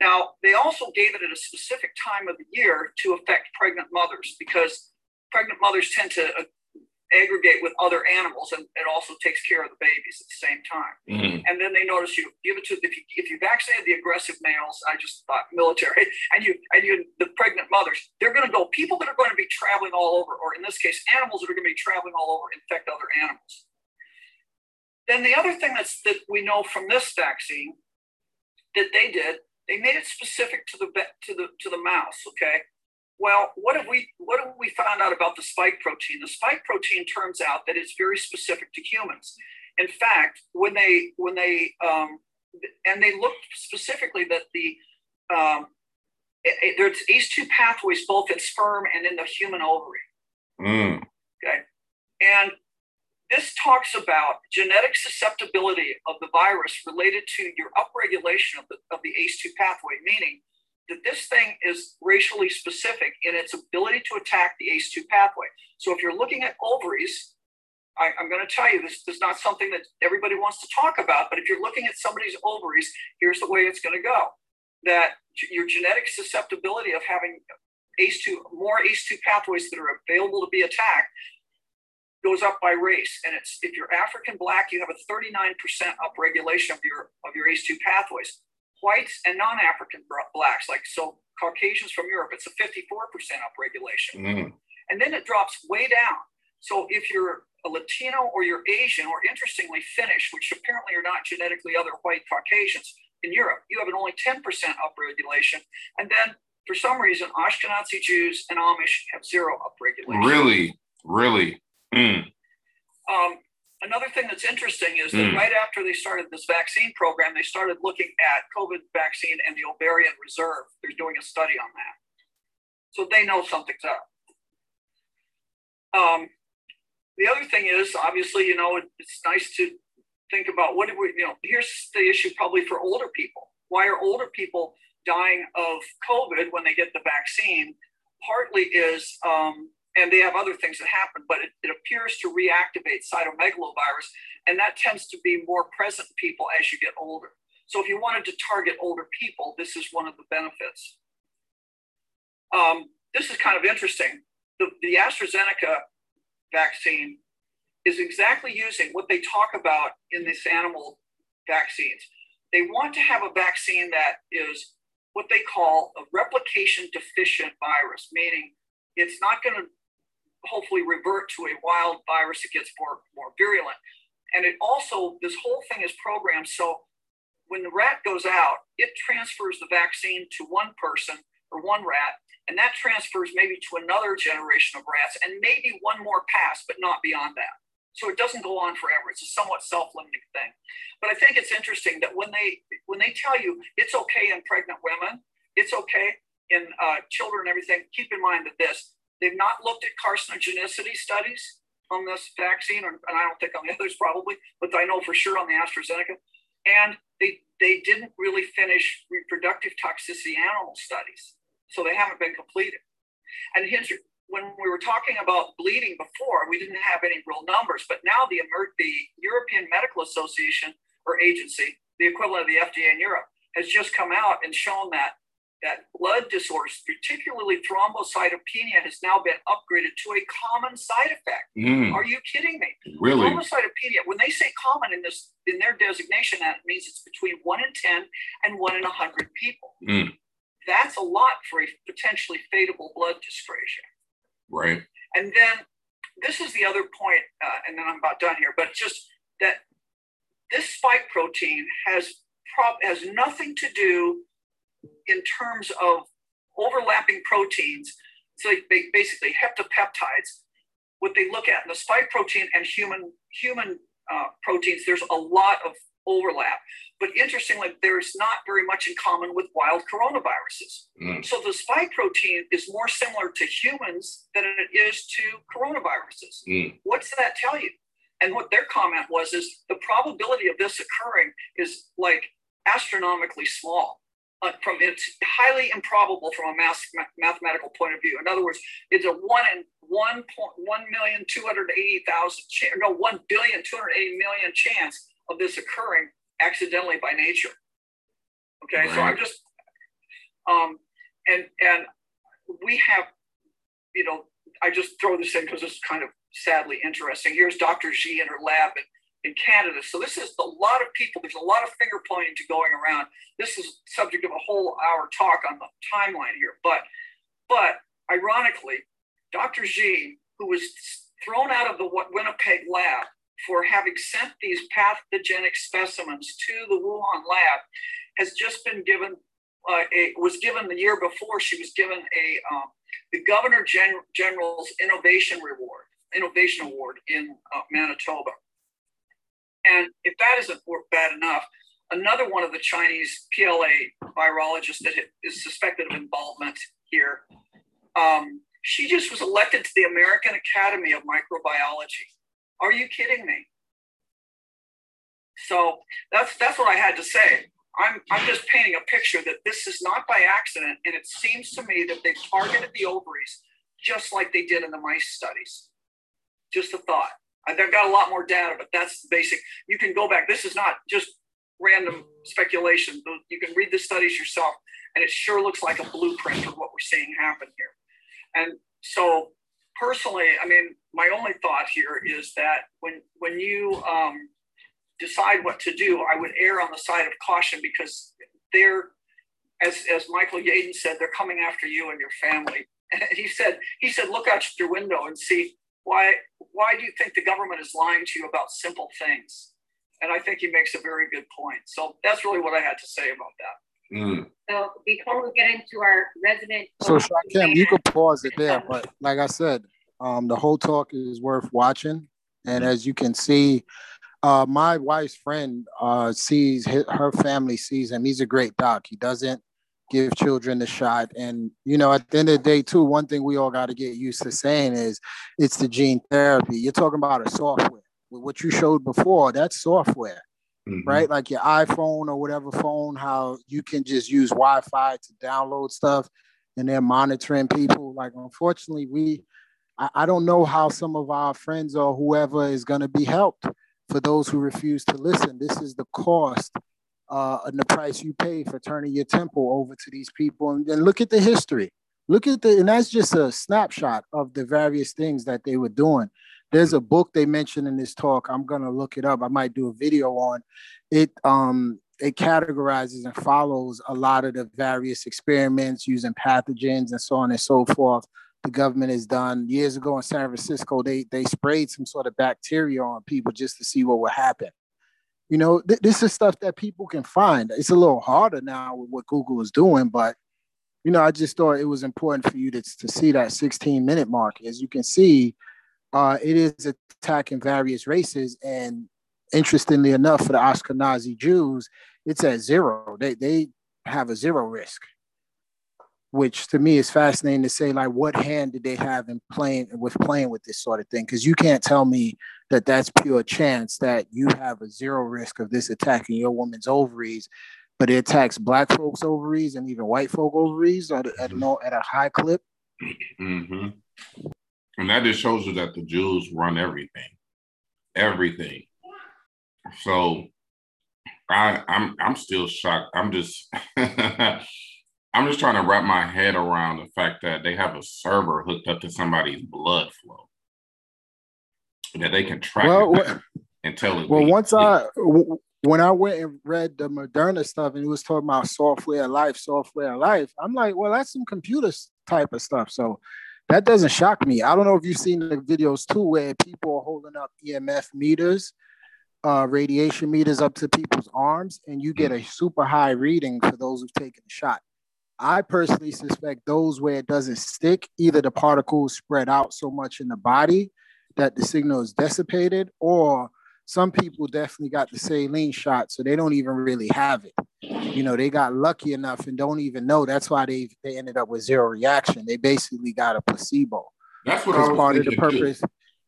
Speaker 10: Now, they also gave it at a specific time of the year to affect pregnant mothers because pregnant mothers tend to uh, aggregate with other animals and it also takes care of the babies at the same time. Mm-hmm. And then they notice you give it to if you if you vaccinated the aggressive males, I just thought military, and you and you the pregnant mothers, they're going to go people that are going to be traveling all over, or in this case, animals that are going to be traveling all over, infect other animals. Then the other thing that's that we know from this vaccine that they did, they made it specific to the vet to the to the mouse. Okay. Well, what have we what have we found out about the spike protein? The spike protein turns out that it's very specific to humans. In fact, when they when they um, and they looked specifically that the um, it, it, there's ACE2 pathways both in sperm and in the human ovary. Mm. Okay, and this talks about genetic susceptibility of the virus related to your upregulation of the, of the ACE2 pathway, meaning that this thing is racially specific in its ability to attack the ACE2 pathway. So if you're looking at ovaries, I, am going to tell you this, this is not something that everybody wants to talk about, but if you're looking at somebody's ovaries, here's the way it's going to go. That your genetic susceptibility of having ACE2, more ACE2 pathways that are available to be attacked goes up by race. And it's if you're African black, you have a 39% upregulation of your of your ACE2 pathways. Whites and non-African blacks, like so Caucasians from Europe, it's a 54% upregulation. Mm. And then it drops way down. So if you're a Latino or you're Asian, or interestingly Finnish, which apparently are not genetically other white Caucasians in Europe, you have an only 10% upregulation. And then for some reason, Ashkenazi Jews and Amish have zero upregulation.
Speaker 1: Really? Really? Mm.
Speaker 10: Um, another thing that's interesting is that mm. right after they started this vaccine program, they started looking at COVID vaccine and the ovarian reserve. They're doing a study on that. So they know something's up. Um, the other thing is, obviously, you know, it, it's nice to think about what do we, you know, here's the issue probably for older people. Why are older people dying of COVID when they get the vaccine? Partly is um, and they have other things that happen, but it, it, appears to reactivate cytomegalovirus, and that tends to be more present in people as you get older. So if you wanted to target older people, this is one of the benefits. Um, this is kind of interesting. The, the AstraZeneca vaccine is exactly using what they talk about in this animal vaccines. They want to have a vaccine that is what they call a replication deficient virus, meaning it's not going to hopefully revert to a wild virus that gets more, more virulent. And it also, this whole thing is programmed so when the rat goes out, it transfers the vaccine to one person or one rat, and that transfers maybe to another generation of rats and maybe one more pass, but not beyond that. So it doesn't go on forever. It's a somewhat self-limiting thing. But I think it's interesting that when they when they tell you it's okay in pregnant women, it's okay in uh, children and everything, keep in mind that this they've not looked at carcinogenicity studies on this vaccine, and I don't think on the others probably, but I know for sure on the AstraZeneca. And they they didn't really finish reproductive toxicity animal studies, so they haven't been completed. And when we were talking about bleeding before, we didn't have any real numbers, but now the, the European Medical Association or agency, the equivalent of the FDA in Europe, has just come out and shown that that blood disorders, particularly thrombocytopenia, has now been upgraded to a common side effect. Mm. Are you kidding me?
Speaker 1: Really?
Speaker 10: Thrombocytopenia, when they say common in this in their designation, that means it's between one in 10 and one in a 100 people. Mm. That's a lot for a potentially fatable blood dyscrasia.
Speaker 1: Right.
Speaker 10: And then this is the other point, uh, and then I'm about done here, but just that this spike protein has prob- has nothing to do in terms of overlapping proteins. So they basically heptapeptides. What they look at in the spike protein and human human uh, proteins, there's a lot of overlap. But interestingly, there's not very much in common with wild coronaviruses. Mm. So the spike protein is more similar to humans than it is to coronaviruses. Mm. What's that tell you? And what their comment was is the probability of this occurring is like astronomically small. Uh, from it's highly improbable from a math, mathematical point of view. In other words, it's a one in one point one million two hundred eighty thousand no one billion two hundred eighty million chance of this occurring accidentally by nature. Okay, right. so I'm just, um, and and we have, you know, I just throw this in because it's kind of sadly interesting. Here's Dr. Xi in her lab in, in Canada. So this is a lot of people. There's a lot of finger pointing to going around. This is subject of a whole hour talk on the timeline here. But but ironically, Dr. Xi, who was thrown out of the Winnipeg lab for having sent these pathogenic specimens to the Wuhan lab has just been given uh, a, was given the year before she was given a um, the Governor Gen- General's Innovation Reward Innovation Award in uh, Manitoba. And if that isn't bad enough, another one of the Chinese PLA virologists that is suspected of involvement here, um, she just was elected to the American Academy of Microbiology. Are you kidding me? So that's that's what I had to say. I'm I'm just painting a picture that this is not by accident, and it seems to me that they've targeted the ovaries just like they did in the mice studies. Just a thought. I've got a lot more data, but that's the basic. You can go back. This is not just random speculation. You can read the studies yourself, and it sure looks like a blueprint for what we're seeing happen here. And so personally, I mean, my only thought here is that when when you um, decide what to do, I would err on the side of caution because they're, as as Michael Yeadon said, they're coming after you and your family. And he said he said, look out your window and see why why do you think the government is lying to you about simple things? And I think he makes a very good point. So that's really what I had to say about that.
Speaker 4: Mm. So before we get into our resident,
Speaker 9: so Shakim, you could pause it there, but like I said, um, the whole talk is worth watching, and as you can see, uh, my wife's friend uh, sees his, her family sees him. He's a great doc. He doesn't give children the shot, and you know, at the end of the day, too, one thing we all got to get used to saying is it's the gene therapy. You're talking about a software. What you showed before, that's software mm-hmm. right? Like your iPhone or whatever phone, how you can just use Wi-Fi to download stuff and they're monitoring people. Like, unfortunately, we I, I don't know how some of our friends or whoever is gonna be helped for those who refuse to listen. This is the cost uh, and the price you pay for turning your temple over to these people. And look at the history. Look at the, and that's just a snapshot of the various things that they were doing. there's a book they mentioned in this talk. I'm gonna look it up. I might do a video on it. Um, it categorizes and follows a lot of the various experiments using pathogens and so on and so forth. The government has done years ago in San Francisco. They they sprayed some sort of bacteria on people just to see what would happen. You know, th- this is stuff that people can find. It's a little harder now with what Google is doing, but you know, I just thought it was important for you to, to see that 16 minute mark. As you can see, uh, it is attacking various races. And interestingly enough, for the Ashkenazi Jews, it's at zero. They, they have a zero risk, which to me is fascinating to say, like, what hand did they have in playing with playing with this sort of thing? Because you can't tell me that that's pure chance that you have a zero risk of this attacking your woman's ovaries but it attacks black folks ovaries and even white folk ovaries at a, at mm-hmm. at a high clip.
Speaker 1: Mm-hmm. And that just shows you that the Jews run everything, everything. So I, I'm I'm still shocked. I'm just I'm just trying to wrap my head around the fact that they have a server hooked up to somebody's blood flow that they can track well, and tell it.
Speaker 9: Well, once I when I went and read the Moderna stuff and it was talking about software life, software life, I'm like, well, that's some computer type of stuff. So that doesn't shock me. I don't know if you've seen the videos too, where people are holding up EMF meters, uh, radiation meters up to people's arms, and you get a super high reading for those who've taken the shot. I personally suspect those where it doesn't stick, either the particles spread out so much in the body that the signal is dissipated, or some people definitely got the saline shot, so they don't even really have it. You know, they got lucky enough and don't even know. That's why they they ended up with zero reaction. They basically got a placebo.
Speaker 1: That's what I was part of
Speaker 9: the purpose.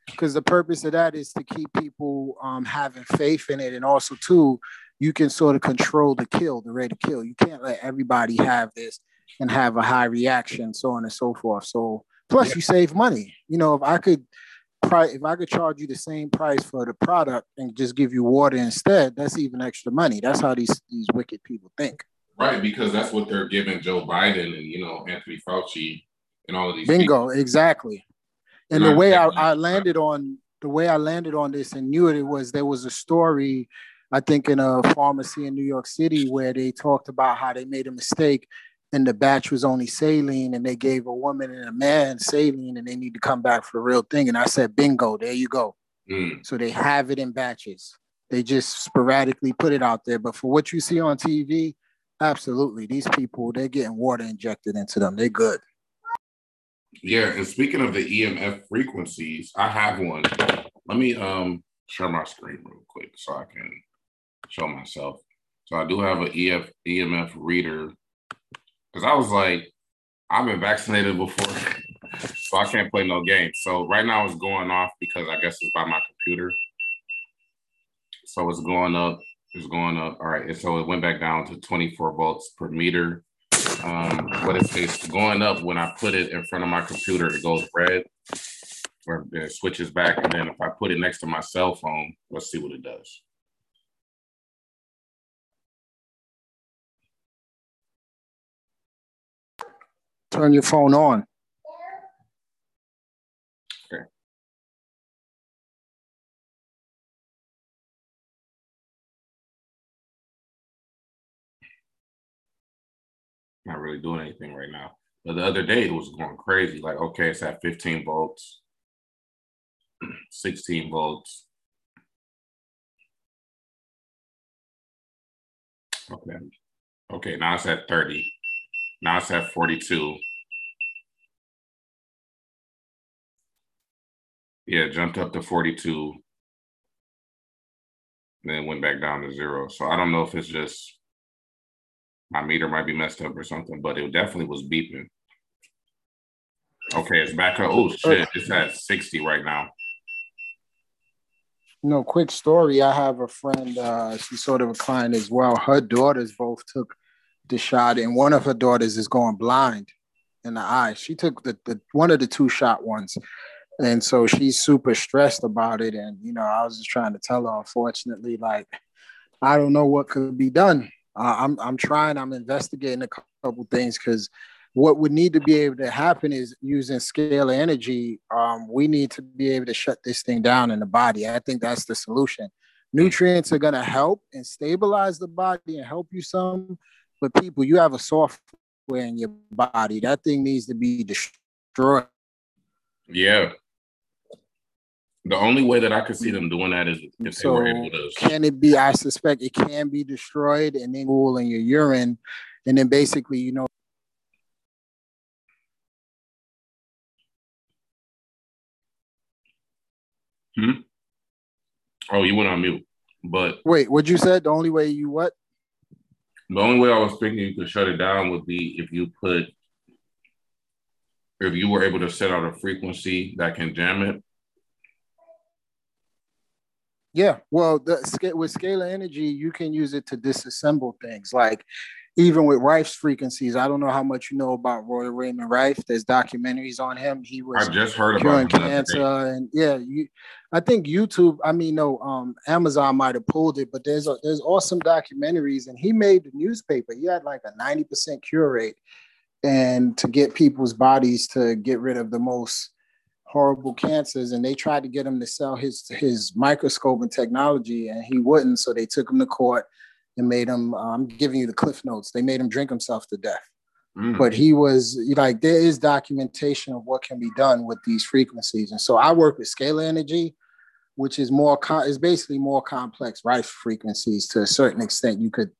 Speaker 9: Because the purpose of that is to keep people um, having faith in it, and also too, you can sort of control the kill, the rate of kill. You can't let everybody have this and have a high reaction, so on and so forth. So plus, you save money. You know, if I could price if I could charge you the same price for the product and just give you water instead, that's even extra money. That's how these these wicked people think.
Speaker 1: Right, because that's what they're giving Joe Biden and you know Anthony Fauci and all of these.
Speaker 9: Bingo, people. exactly. And, and the way I, I landed on the way I landed on this and knew it, it was there was a story, I think in a pharmacy in New York City where they talked about how they made a mistake and the batch was only saline and they gave a woman and a man saline and they need to come back for the real thing. And I said, bingo, there you go. Mm. So they have it in batches. They just sporadically put it out there. But for what you see on TV, absolutely. These people, they're getting water injected into them. They're good.
Speaker 1: Yeah, and speaking of the EMF frequencies, I have one. Let me um share my screen real quick so I can show myself. So I do have an EF EMF reader because I was like, I've been vaccinated before, so I can't play no games. So right now it's going off because I guess it's by my computer. So it's going up, it's going up. All right, and so it went back down to 24 volts per meter. Um, but it's, it's going up when I put it in front of my computer, it goes red, or it switches back. And then if I put it next to my cell phone, let's see what it does.
Speaker 9: Turn your phone on.
Speaker 1: Not really doing anything right now. But the other day it was going crazy. Like, okay, it's at 15 volts, 16 volts. Okay. Okay, now it's at 30. Now it's at 42. Yeah, jumped up to 42. Then went back down to zero. So I don't know if it's just my meter might be messed up or something, but it definitely was beeping. Okay, it's back up. Oh shit, it's at 60 right now.
Speaker 9: No, quick story. I have a friend, uh, she's sort of a client as well. Her daughters both took the shot, and one of her daughters is going blind in the eye. She took the, the one of the two shot ones, and so she's super stressed about it. And you know, I was just trying to tell her, unfortunately, like I don't know what could be done. Uh, I'm I'm trying. I'm investigating a couple things because what would need to be able to happen is using scalar energy. Um, we need to be able to shut this thing down in the body. I think that's the solution. Nutrients are going to help and stabilize the body and help you some, but people, you have a software in your body. That thing needs to be destroyed.
Speaker 1: Yeah. The only way that I could see them doing that is if so, they were able to.
Speaker 9: Can it be? I suspect it can be destroyed and then cool in your urine, and then basically, you know,
Speaker 1: Hmm? Oh, you went on mute. But
Speaker 9: wait, what you said? The only way you what?
Speaker 1: The only way I was thinking you could shut it down would be if you put if you were able to set out a frequency that can jam it.
Speaker 9: Yeah, well, the, with scalar energy, you can use it to disassemble things. Like even with Rife's frequencies, I don't know how much you know about Roy Raymond Rife. There's documentaries on him. He was
Speaker 1: I just heard about
Speaker 9: cancer, and yeah, you. I think YouTube. I mean, no, um, Amazon might have pulled it, but there's a, there's awesome documentaries, and he made the newspaper. He had like a ninety percent cure rate, and to get people's bodies to get rid of the most horrible cancers, and they tried to get him to sell his his microscope and technology, and he wouldn't. So they took him to court and made him. Uh, I'm giving you the cliff notes. They made him drink himself to death. Mm. But he was like, there is documentation of what can be done with these frequencies, and so I work with scalar energy, which is more is basically more complex Rife frequencies to a certain extent. You could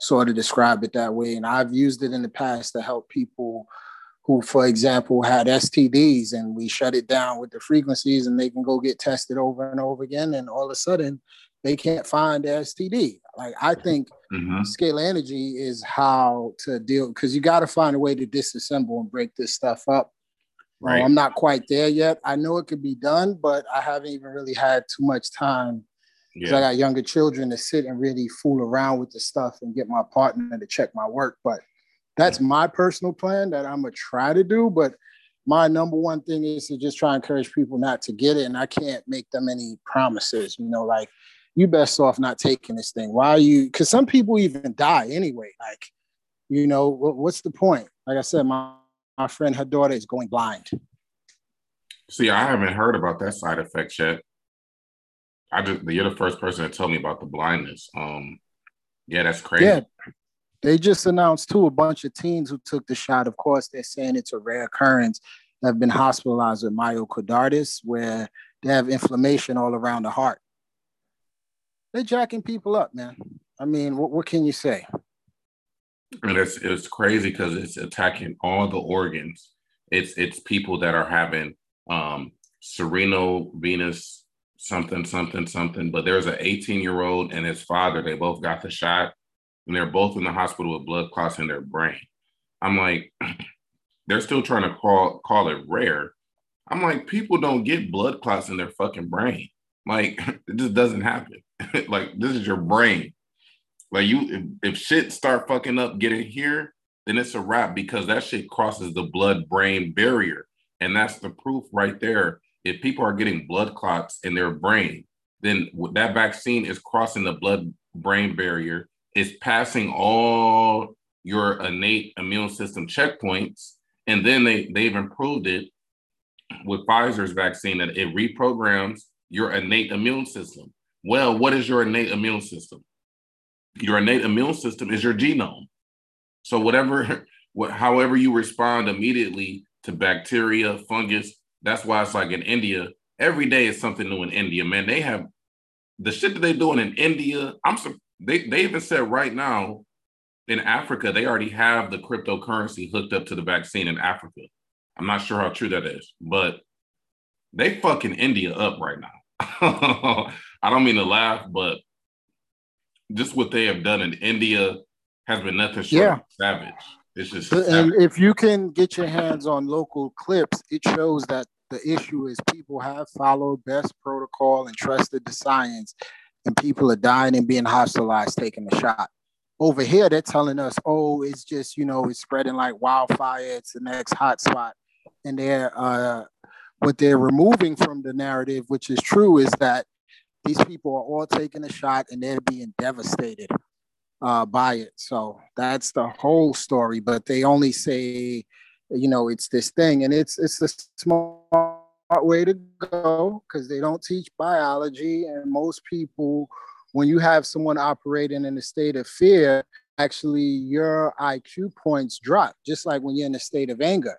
Speaker 9: sort of describe it that way, and I've used it in the past to help people who, for example, had STDs, and we shut it down with the frequencies, and they can go get tested over and over again, and all of a sudden they can't find the STD. Like I think mm-hmm. scalar energy is how to deal because you got to find a way to disassemble and break this stuff up. Right. I'm not quite there yet. I know it could be done, but I haven't even really had too much time because yeah. I got younger children to sit and really fool around with the stuff and get my partner to check my work. But that's my personal plan that I'm gonna try to do. But my number one thing is to just try and encourage people not to get it, and I can't make them any promises. You know, like you best off not taking this thing. Why are you? Because some people even die anyway. Like, you know, what's the point? Like I said, my, my friend, her daughter is going blind.
Speaker 1: See, I haven't heard about that side effect yet. I just you're the first person to tell me about the blindness. Um, yeah, that's crazy. Yeah,
Speaker 9: they just announced too a bunch of teens who took the shot. Of course, they're saying it's a rare occurrence. Have been hospitalized with myocarditis, where they have inflammation all around the heart they're jacking people up, man. I mean, what, what can you say?
Speaker 1: And it's it's crazy because it's attacking all the organs. It's it's people that are having um Sereno Venus something something something. But there's an 18 year old and his father. They both got the shot, and they're both in the hospital with blood clots in their brain. I'm like, they're still trying to call call it rare. I'm like, people don't get blood clots in their fucking brain. Like, it just doesn't happen. like this is your brain. Like you, if, if shit start fucking up get in here, then it's a wrap because that shit crosses the blood brain barrier, and that's the proof right there. If people are getting blood clots in their brain, then that vaccine is crossing the blood brain barrier. It's passing all your innate immune system checkpoints, and then they they've improved it with Pfizer's vaccine that it reprograms your innate immune system. Well, what is your innate immune system? Your innate immune system is your genome. So whatever, what, however you respond immediately to bacteria, fungus, that's why it's like in India, every day is something new in India, man. They have the shit that they're doing in India. I'm they they even said right now in Africa they already have the cryptocurrency hooked up to the vaccine in Africa. I'm not sure how true that is, but they fucking India up right now. I don't mean to laugh, but just what they have done in India has been nothing short yeah. of savage. It's just
Speaker 9: and savage. if you can get your hands on local clips, it shows that the issue is people have followed best protocol and trusted the science, and people are dying and being hospitalized taking the shot. Over here, they're telling us, oh, it's just, you know, it's spreading like wildfire, it's the next hot spot. And they're uh what they're removing from the narrative, which is true, is that these people are all taking a shot and they're being devastated. uh, buy it. So that's the whole story. But they only say, you know, it's this thing, and it's it's the smart way to go because they don't teach biology, and most people, when you have someone operating in a state of fear, actually your IQ points drop, just like when you're in a state of anger.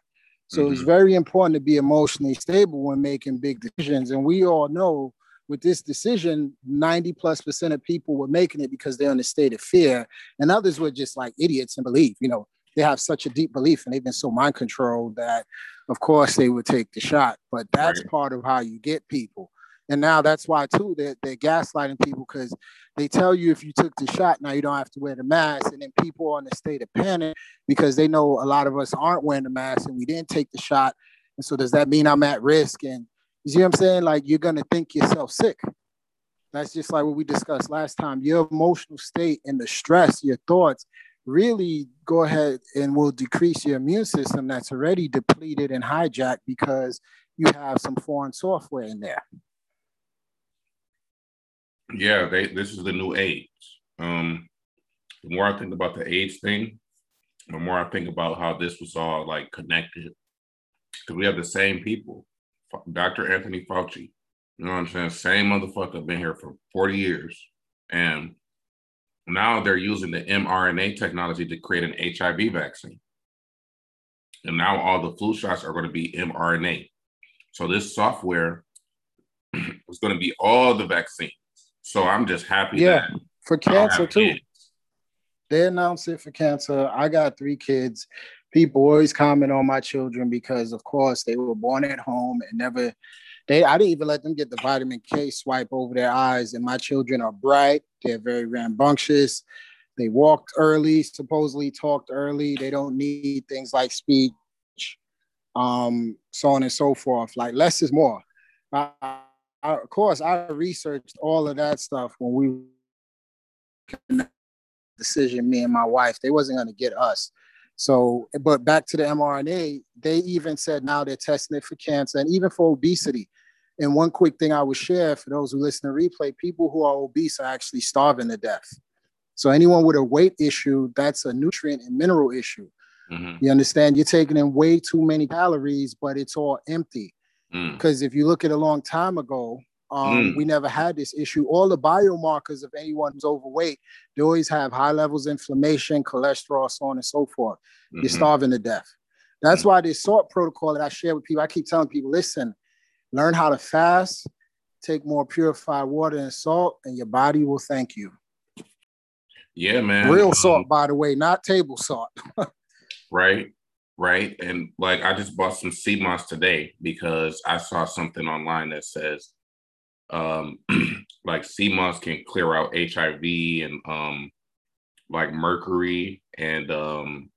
Speaker 9: So mm-hmm. it's very important to be emotionally stable when making big decisions. And we all know with this decision, 90 plus percent of people were making it because they're in a state of fear, and others were just like idiots and believe. You know, they have such a deep belief and they've been so mind controlled that, of course, they would take the shot. But that's right. part of how you get people. And now that's why too they're, they're gaslighting people because they tell you if you took the shot now you don't have to wear the mask, and then people are in a state of panic because they know a lot of us aren't wearing the mask and we didn't take the shot. And so does that mean I'm at risk? And you see what I'm saying? Like you're gonna think yourself sick. That's just like what we discussed last time. Your emotional state and the stress, your thoughts really go ahead and will decrease your immune system that's already depleted and hijacked because you have some foreign software in there.
Speaker 1: Yeah, they, this is the new age. Um, the more I think about the age thing, the more I think about how this was all like connected. Because we have the same people. Dr. Anthony Fauci, you know what I'm saying? Same motherfucker been here for 40 years. And now they're using the mRNA technology to create an HIV vaccine. And now all the flu shots are going to be mRNA. So this software is going to be all the vaccines. So I'm just happy.
Speaker 9: Yeah, for cancer too. Kids. They announced it for cancer. I got three kids. People always comment on my children because, of course, they were born at home and never. They, I didn't even let them get the vitamin K swipe over their eyes. And my children are bright. They're very rambunctious. They walked early, supposedly talked early. They don't need things like speech, um, so on and so forth. Like less is more. I, I, of course, I researched all of that stuff when we decision. Me and my wife, they wasn't going to get us. So, but back to the mRNA, they even said now they're testing it for cancer and even for obesity. And one quick thing I would share for those who listen to replay: people who are obese are actually starving to death. So anyone with a weight issue, that's a nutrient and mineral issue. Mm-hmm. You understand? You're taking in way too many calories, but it's all empty. Because mm. if you look at a long time ago, um, mm. we never had this issue. All the biomarkers of anyone who's overweight, they always have high levels of inflammation, cholesterol, so on and so forth. Mm-hmm. You're starving to death. That's mm-hmm. why this SALT protocol that I share with people, I keep telling people, listen, learn how to fast, take more purified water and salt, and your body will thank you.
Speaker 1: Yeah, man.
Speaker 9: Real salt, by the way, not table salt.
Speaker 1: right right? And like I just bought some sea moss today because I saw something online that says um like sea moss can clear out HIV and um like mercury and um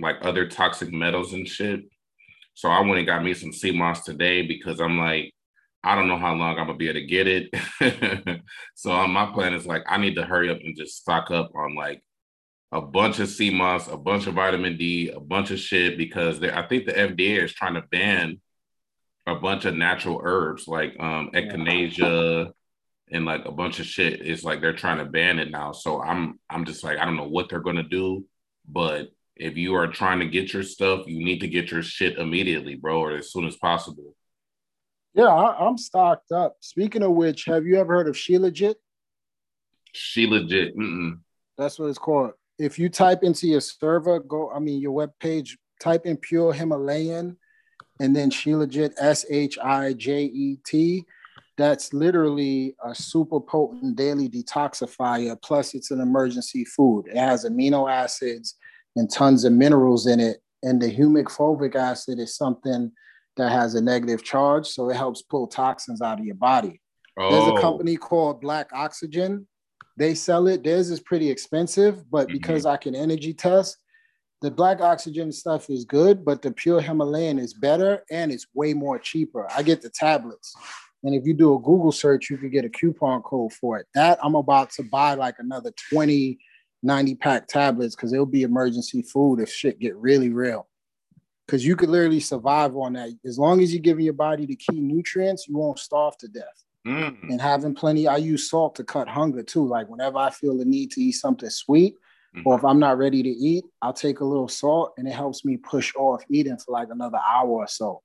Speaker 1: like other toxic metals and shit. So I went and got me some sea moss today because I'm like, I don't know how long I'm gonna be able to get it. so um, my plan is like I need to hurry up and just stock up on like a bunch of sea moss, a bunch of vitamin D, a bunch of shit because I think the FDA is trying to ban a bunch of natural herbs like um echinacea and like a bunch of shit. It's like they're trying to ban it now. So I'm I'm just like I don't know what they're gonna do, but if you are trying to get your stuff, you need to get your shit immediately, bro, or as soon as possible.
Speaker 9: Yeah, I, am stocked up. Speaking of which, have you ever heard of Shilajit?
Speaker 1: She legit. Mm-mm.
Speaker 9: That's what it's called if you type into your server, go, I mean, your web page, type in pure Himalayan and then Shilajit, S H I J E T. That's literally a super potent daily detoxifier. Plus, it's an emergency food. It has amino acids and tons of minerals in it. And the humic fulvic acid is something that has a negative charge. So it helps pull toxins out of your body. Oh. There's a oh. company called Black Oxygen they sell it. Theirs is pretty expensive, but mm-hmm. because I can energy test, the black oxygen stuff is good, but the pure Himalayan is better and it's way more cheaper. I get the tablets. And if you do a Google search, you can get a coupon code for it. That I'm about to buy like another 20, 90 pack tablets because it'll be emergency food if shit get really real. Because you could literally survive on that. As long as you're giving your body the key nutrients, you won't starve to death. Mm. and having plenty. I use salt to cut hunger too. Like whenever I feel the need to eat something sweet, mm-hmm. or if I'm not ready to eat, I'll take a little salt and it helps me push off eating for like another hour or so.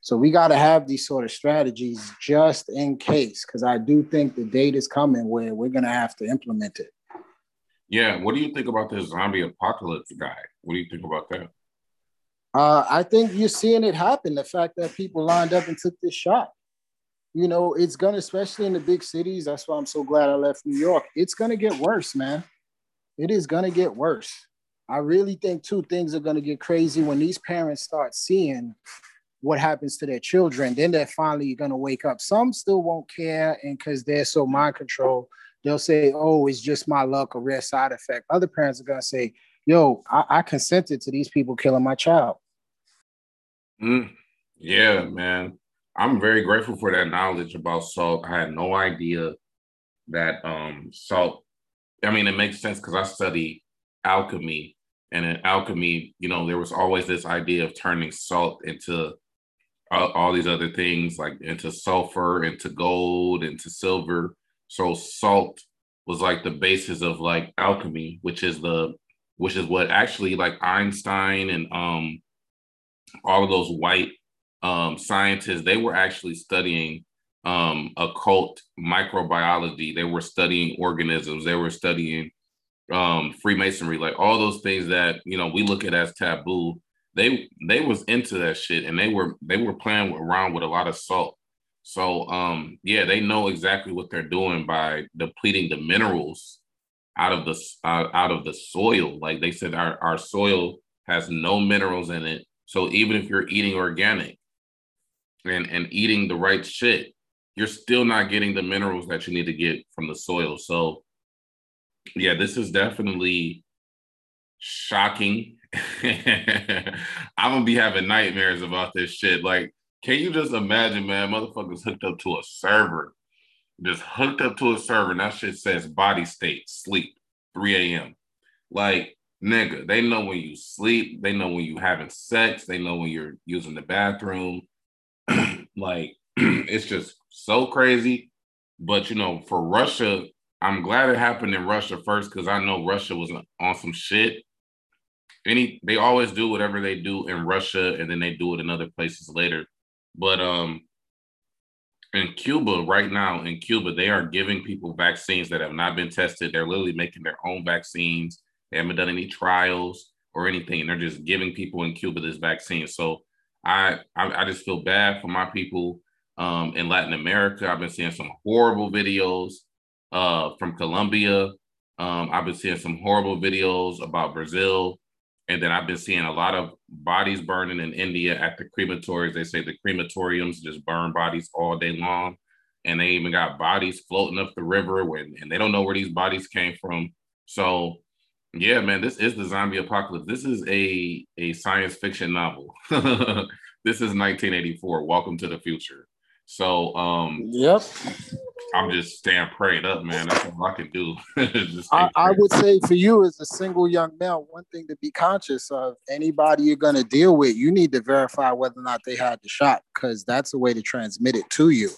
Speaker 9: So we got to have these sort of strategies just in case, because I do think the date is coming where we're going to have to implement it.
Speaker 1: Yeah. What do you think about this zombie apocalypse guy? What do you think about that?
Speaker 9: Uh, I think you're seeing it happen. The fact that people lined up and took this shot. You know, it's gonna, especially in the big cities. That's why I'm so glad I left New York. It's gonna get worse, man. It is gonna get worse. I really think two things are gonna get crazy when these parents start seeing what happens to their children. Then they're finally gonna wake up. Some still won't care, and because they're so mind control, they'll say, "Oh, it's just my luck, a rare side effect." Other parents are gonna say, "Yo, I, I consented to these people killing my child."
Speaker 1: Mm, yeah, man. I'm very grateful for that knowledge about salt. I had no idea that um, salt. I mean, it makes sense because I study alchemy, and in alchemy, you know, there was always this idea of turning salt into all, all these other things, like into sulfur, into gold, into silver. So salt was like the basis of like alchemy, which is the which is what actually like Einstein and um all of those white um, scientists, they were actually studying um, occult microbiology. They were studying organisms. They were studying um, Freemasonry, like all those things that you know we look at as taboo. They they was into that shit, and they were they were playing around with a lot of salt. So um, yeah, they know exactly what they're doing by depleting the minerals out of the uh, out of the soil. Like they said, our our soil has no minerals in it. So even if you're eating organic, and and eating the right shit, you're still not getting the minerals that you need to get from the soil. So yeah, this is definitely shocking. I'm gonna be having nightmares about this shit. Like, can you just imagine, man? Motherfuckers hooked up to a server, just hooked up to a server. And that shit says body state, sleep, 3 a.m. Like, nigga, they know when you sleep, they know when you having sex, they know when you're using the bathroom, like it's just so crazy. But you know, for Russia, I'm glad it happened in Russia first because I know Russia was on some shit. Any they always do whatever they do in Russia and then they do it in other places later. But um in Cuba right now, in Cuba, they are giving people vaccines that have not been tested. They're literally making their own vaccines. They haven't done any trials or anything. They're just giving people in Cuba this vaccine. So I, I, I just feel bad for my people um, in Latin America. I've been seeing some horrible videos uh, from Colombia. Um, I've been seeing some horrible videos about Brazil. And then I've been seeing a lot of bodies burning in India at the crematories. They say the crematoriums just burn bodies all day long. And they even got bodies floating up the river when, and they don't know where these bodies came from. So yeah, man, this is the zombie apocalypse. This is a a science fiction novel. this is 1984. Welcome to the future. So, um,
Speaker 9: yep.
Speaker 1: I'm just staying prayed up, man. That's all I can do.
Speaker 9: I, I, would say for you as a single young male, one thing to be conscious of anybody you're going to deal with, you need to verify whether or not they had the shot because that's a way to transmit it to you.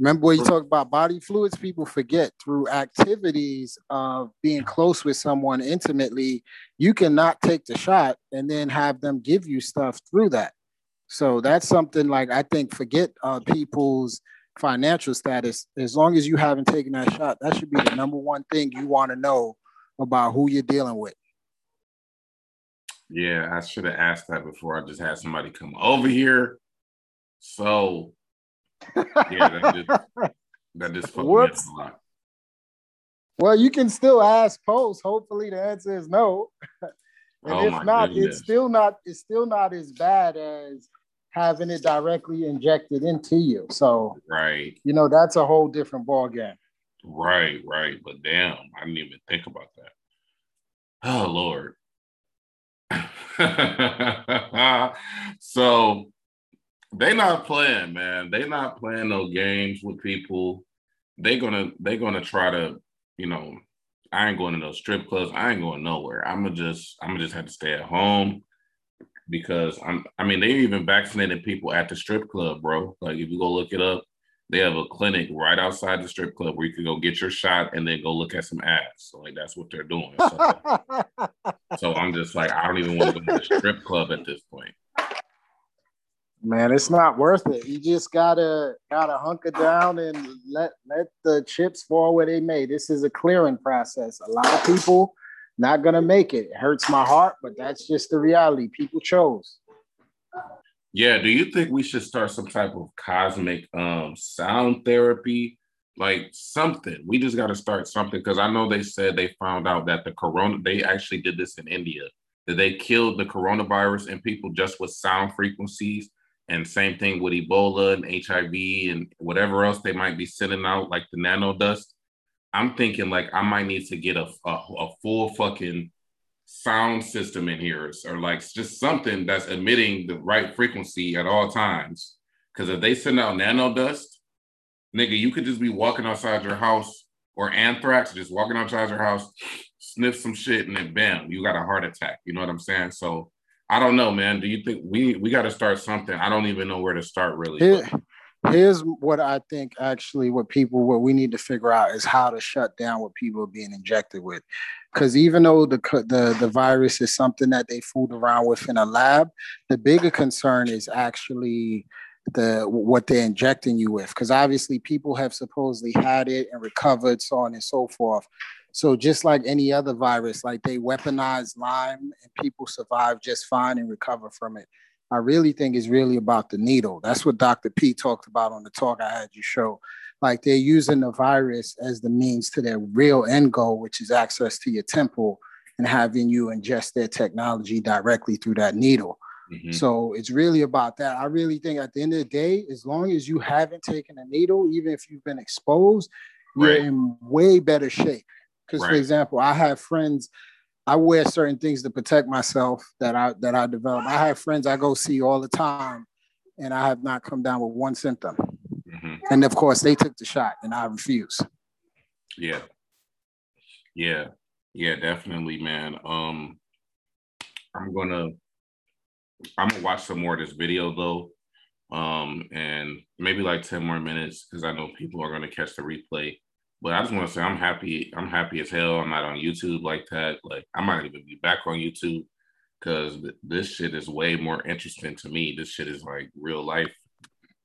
Speaker 9: Remember when you talk about body fluids, people forget through activities of being close with someone intimately, you cannot take the shot and then have them give you stuff through that. So that's something like I think forget uh, people's financial status. As long as you haven't taken that shot, that should be the number one thing you want to know about who you're dealing with.
Speaker 1: Yeah, I should have asked that before I just had somebody come over here. So yeah, that just, that just fucked Whoops. me up a lot.
Speaker 9: Well, you can still ask post. Hopefully, the answer is no. and oh if not, goodness. it's still not. It's still not as bad as having it directly injected into you. So,
Speaker 1: right,
Speaker 9: you know, that's a whole different ball game.
Speaker 1: Right, right. But damn, I didn't even think about that. Oh Lord. so they not playing, man. They not playing no games with people. They gonna they gonna try to, you know, I ain't going to no strip clubs. I ain't going nowhere. I'm gonna just I'm gonna just have to stay at home because I'm I mean they even vaccinated people at the strip club, bro. Like if you go look it up, they have a clinic right outside the strip club where you can go get your shot and then go look at some ads. So like that's what they're doing. So, so I'm just like, I don't even want to go to the strip club at this point.
Speaker 9: Man, it's not worth it. You just gotta gotta hunker down and let let the chips fall where they may. This is a clearing process. A lot of people not gonna make it. It hurts my heart, but that's just the reality. People chose.
Speaker 1: Yeah, do you think we should start some type of cosmic um sound therapy? Like something. We just got to start something because I know they said they found out that the corona they actually did this in India. That they killed the coronavirus and people just with sound frequencies and same thing with Ebola and HIV and whatever else they might be sending out, like the nano dust. I'm thinking like I might need to get a, a, a full fucking sound system in here or like just something that's emitting the right frequency at all times. Because if they send out nano dust, nigga, you could just be walking outside your house or anthrax, just walking outside your house, sniff some shit, and then bam, you got a heart attack. You know what I'm saying? So I don't know, man. Do you think we we got to start something? I don't even know where to start really.
Speaker 9: Here, here's what I think actually what people what we need to figure out is how to shut down what people are being injected with. Because even though the, the the virus is something that they fooled around with in a lab, the bigger concern is actually the what they're injecting you with. Because obviously people have supposedly had it and recovered, so on and so forth. So just like any other virus, like they weaponize Lyme and people survive just fine and recover from it. I really think it's really about the needle. That's what Dr. P talked about on the talk I had you show. Like they're using the virus as the means to their real end goal, which is access to your temple and having you ingest their technology directly through that needle. Mm-hmm. So it's really about that. I really think at the end of the day, as long as you haven't taken a needle, even if you've been exposed, right. you're in way better shape. Because, right. for example, I have friends. I wear certain things to protect myself that I that I develop. I have friends I go see all the time, and I have not come down with one symptom. Mm-hmm. And of course, they took the shot, and I refuse.
Speaker 1: Yeah, yeah, yeah, definitely, man. Um, I'm gonna I'm gonna watch some more of this video though, um, and maybe like ten more minutes because I know people are gonna catch the replay. But I just want to say I'm happy. I'm happy as hell. I'm not on YouTube like that. Like I might even be back on YouTube because this shit is way more interesting to me. This shit is like real life.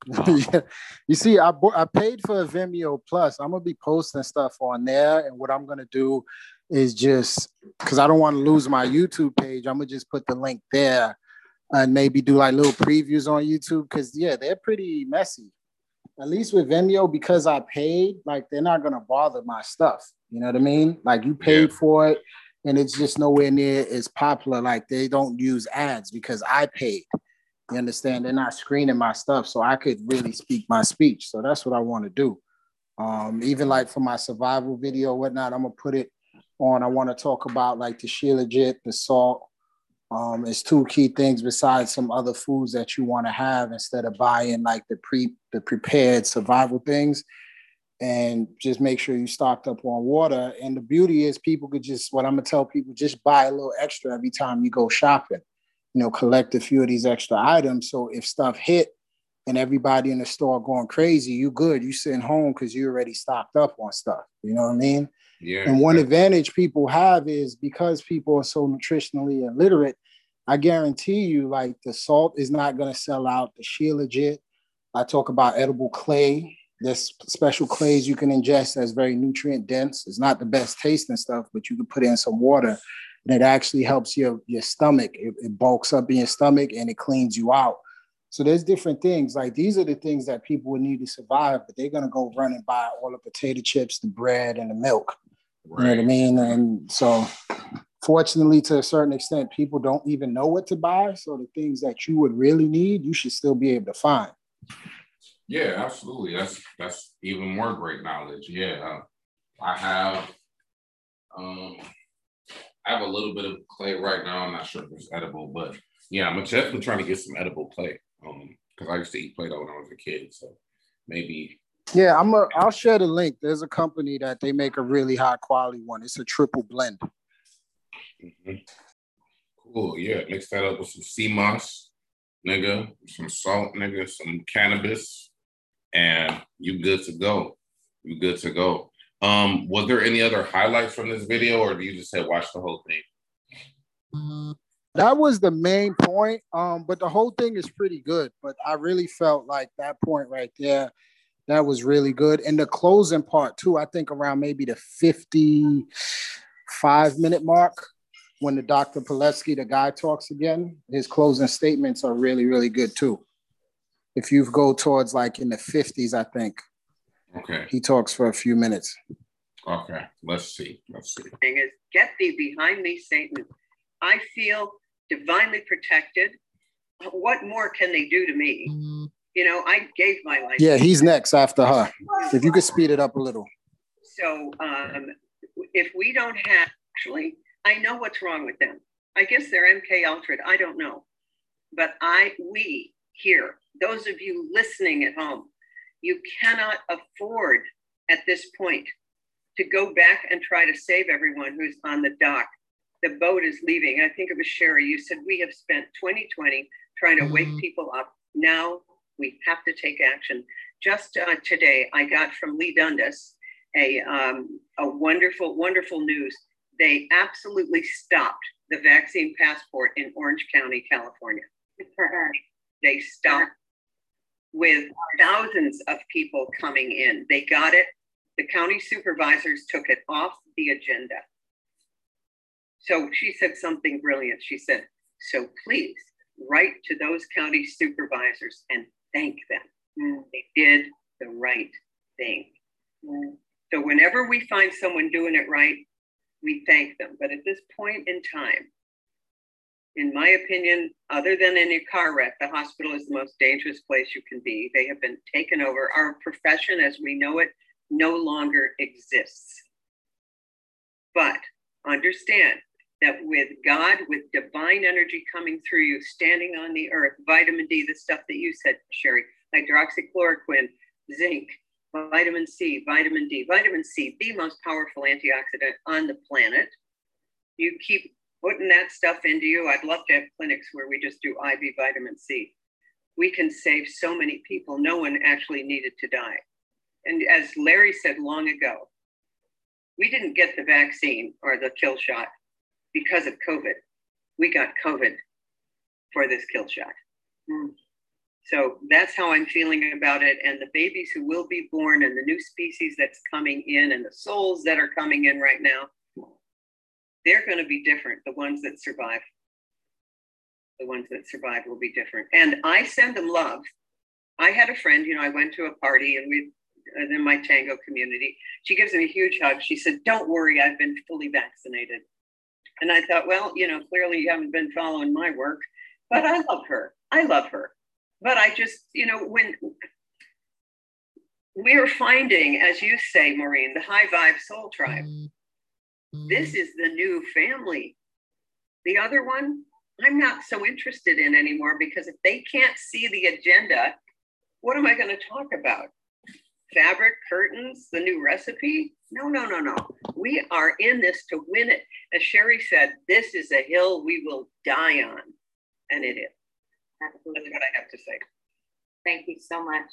Speaker 9: Yeah. You see, I I paid for a Vimeo Plus. I'm gonna be posting stuff on there, and what I'm gonna do is just because I don't want to lose my YouTube page. I'm gonna just put the link there and maybe do like little previews on YouTube because yeah, they're pretty messy at least with Vimeo, because I paid, like they're not gonna bother my stuff. You know what I mean? Like you paid yeah. for it, and it's just nowhere near as popular. Like they don't use ads because I paid. You understand? They're not screening my stuff, so I could really speak my speech. So that's what I want to do. Um, even like for my survival video, whatnot, I'm gonna put it on. I want to talk about like the Shilajit, the salt, um, it's two key things besides some other foods that you want to have instead of buying like the pre the prepared survival things. And just make sure you stocked up on water. And the beauty is people could just what i'm gonna tell people just buy a little extra every time you go shopping. You know collect a few of these extra items. So if stuff hit and everybody in the store going crazy you good. You sitting home because you already stocked up on stuff. You know what i mean? Yeah. And one advantage people have is because people are so nutritionally illiterate, I guarantee you, like the salt is not going to sell out. The Shilajit. I talk about edible clay. There's special clays you can ingest that's very nutrient dense. It's not the best tasting stuff, but you can put in some water and it actually helps your, your stomach. It, it bulks up in your stomach and it cleans you out. So there's different things. Like these are the things that people would need to survive, but they're gonna go run and buy all the potato chips, the bread, and the milk. Right. You know what I mean? And so fortunately, to a certain extent, people don't even know what to buy. So the things that you would really need, you should still be able to find.
Speaker 1: Yeah, absolutely. That's that's even more great knowledge. Yeah, I have um I have a little bit of clay right now. I'm not sure if it's edible, but yeah, I'm definitely trying to get some edible clay. Um, because I used to eat Play-Doh when I was a kid, so maybe
Speaker 9: yeah, I'm a. I'll share the link. There's a company that they make a really high quality one. It's a triple blend.
Speaker 1: Mm-hmm. Cool. Yeah, mix that up with some sea moss, nigga, some salt, nigga, some cannabis, and you good to go. You good to go. Um, was there any other highlights from this video, or do you just say watch the whole thing?
Speaker 9: That was the main point. Um, but the whole thing is pretty good. But I really felt like that point right there, that was really good. And the closing part too, I think around maybe the 55 minute mark when the Dr. Palevsky, the guy talks again, his closing statements are really, really good too. If you go towards like in the 50s, I think.
Speaker 1: Okay.
Speaker 9: He talks for a few minutes.
Speaker 1: Okay. Let's see. Let's see.
Speaker 11: Thing is get thee behind me, Satan. I feel divinely protected. What more can they do to me? You know, I gave my life.
Speaker 9: Yeah, he's next after her. If you could speed it up a little.
Speaker 11: So um, if we don't have, actually, I know what's wrong with them. I guess they're MK Ultra. I don't know. But I, we here, those of you listening at home, you cannot afford at this point to go back and try to save everyone who's on the dock. The boat is leaving. I think it was Sherri. You said we have spent 2020 trying to wake people up. Now we have to take action. Just uh, today, I got from Leigh Dundas a, um, a wonderful, wonderful news. They absolutely stopped the vaccine passport in Orange County, California. They stopped with thousands of people coming in. They got it. The county supervisors took it off the agenda. So she said something brilliant. She said, So please write to those county supervisors and thank them. Mm. They did the right thing. Mm. So whenever we find someone doing it right, we thank them. But at this point in time, in my opinion, other than in a car wreck, the hospital is the most dangerous place you can be. They have been taken over. Our profession as we know it no longer exists. But understand that with God, with divine energy coming through you, standing on the earth, vitamin D, the stuff that you said, Sherri, hydroxychloroquine, zinc, vitamin C, vitamin D, vitamin C, the most powerful antioxidant on the planet. You keep putting that stuff into you. I'd love to have clinics where we just do IV vitamin C. We can save so many people. No one actually needed to die. And as Larry said long ago, we didn't get the vaccine or the kill shot because of COVID. We got COVID for this kill shot. Mm. So that's how I'm feeling about it. And the babies who will be born and the new species that's coming in and the souls that are coming in right now, they're going to be different. The ones that survive, the ones that survive will be different. And I send them love. I had a friend, you know, I went to a party and we, in my tango community, she gives me a huge hug. She said, Don't worry, I've been fully vaccinated. And I thought, well, you know, clearly you haven't been following my work, but I love her. I love her. But I just, you know, when we are finding, as you say, Maureen, the high vibe soul tribe, mm-hmm. this is the new family. The other one, I'm not so interested in anymore because if they can't see the agenda, what am I going to talk about? Fabric, curtains, the new recipe? No, no, no, no. We are in this to win it. As Sherri said, this is a hill we will die on. And it is. Absolutely. That's what I have to say.
Speaker 12: Thank you so much.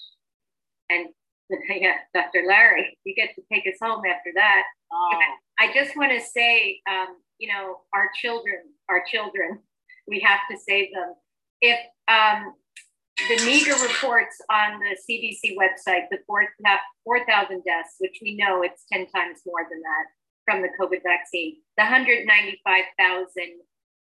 Speaker 12: And yeah, Dr. Larry, you get to take us home after that. Oh. I just want to say, um, you know, our children, our children, we have to save them. If um, the meager reports on the CDC website, the 4,000 deaths, which we know it's 10 times more than that from the COVID vaccine, the 195,000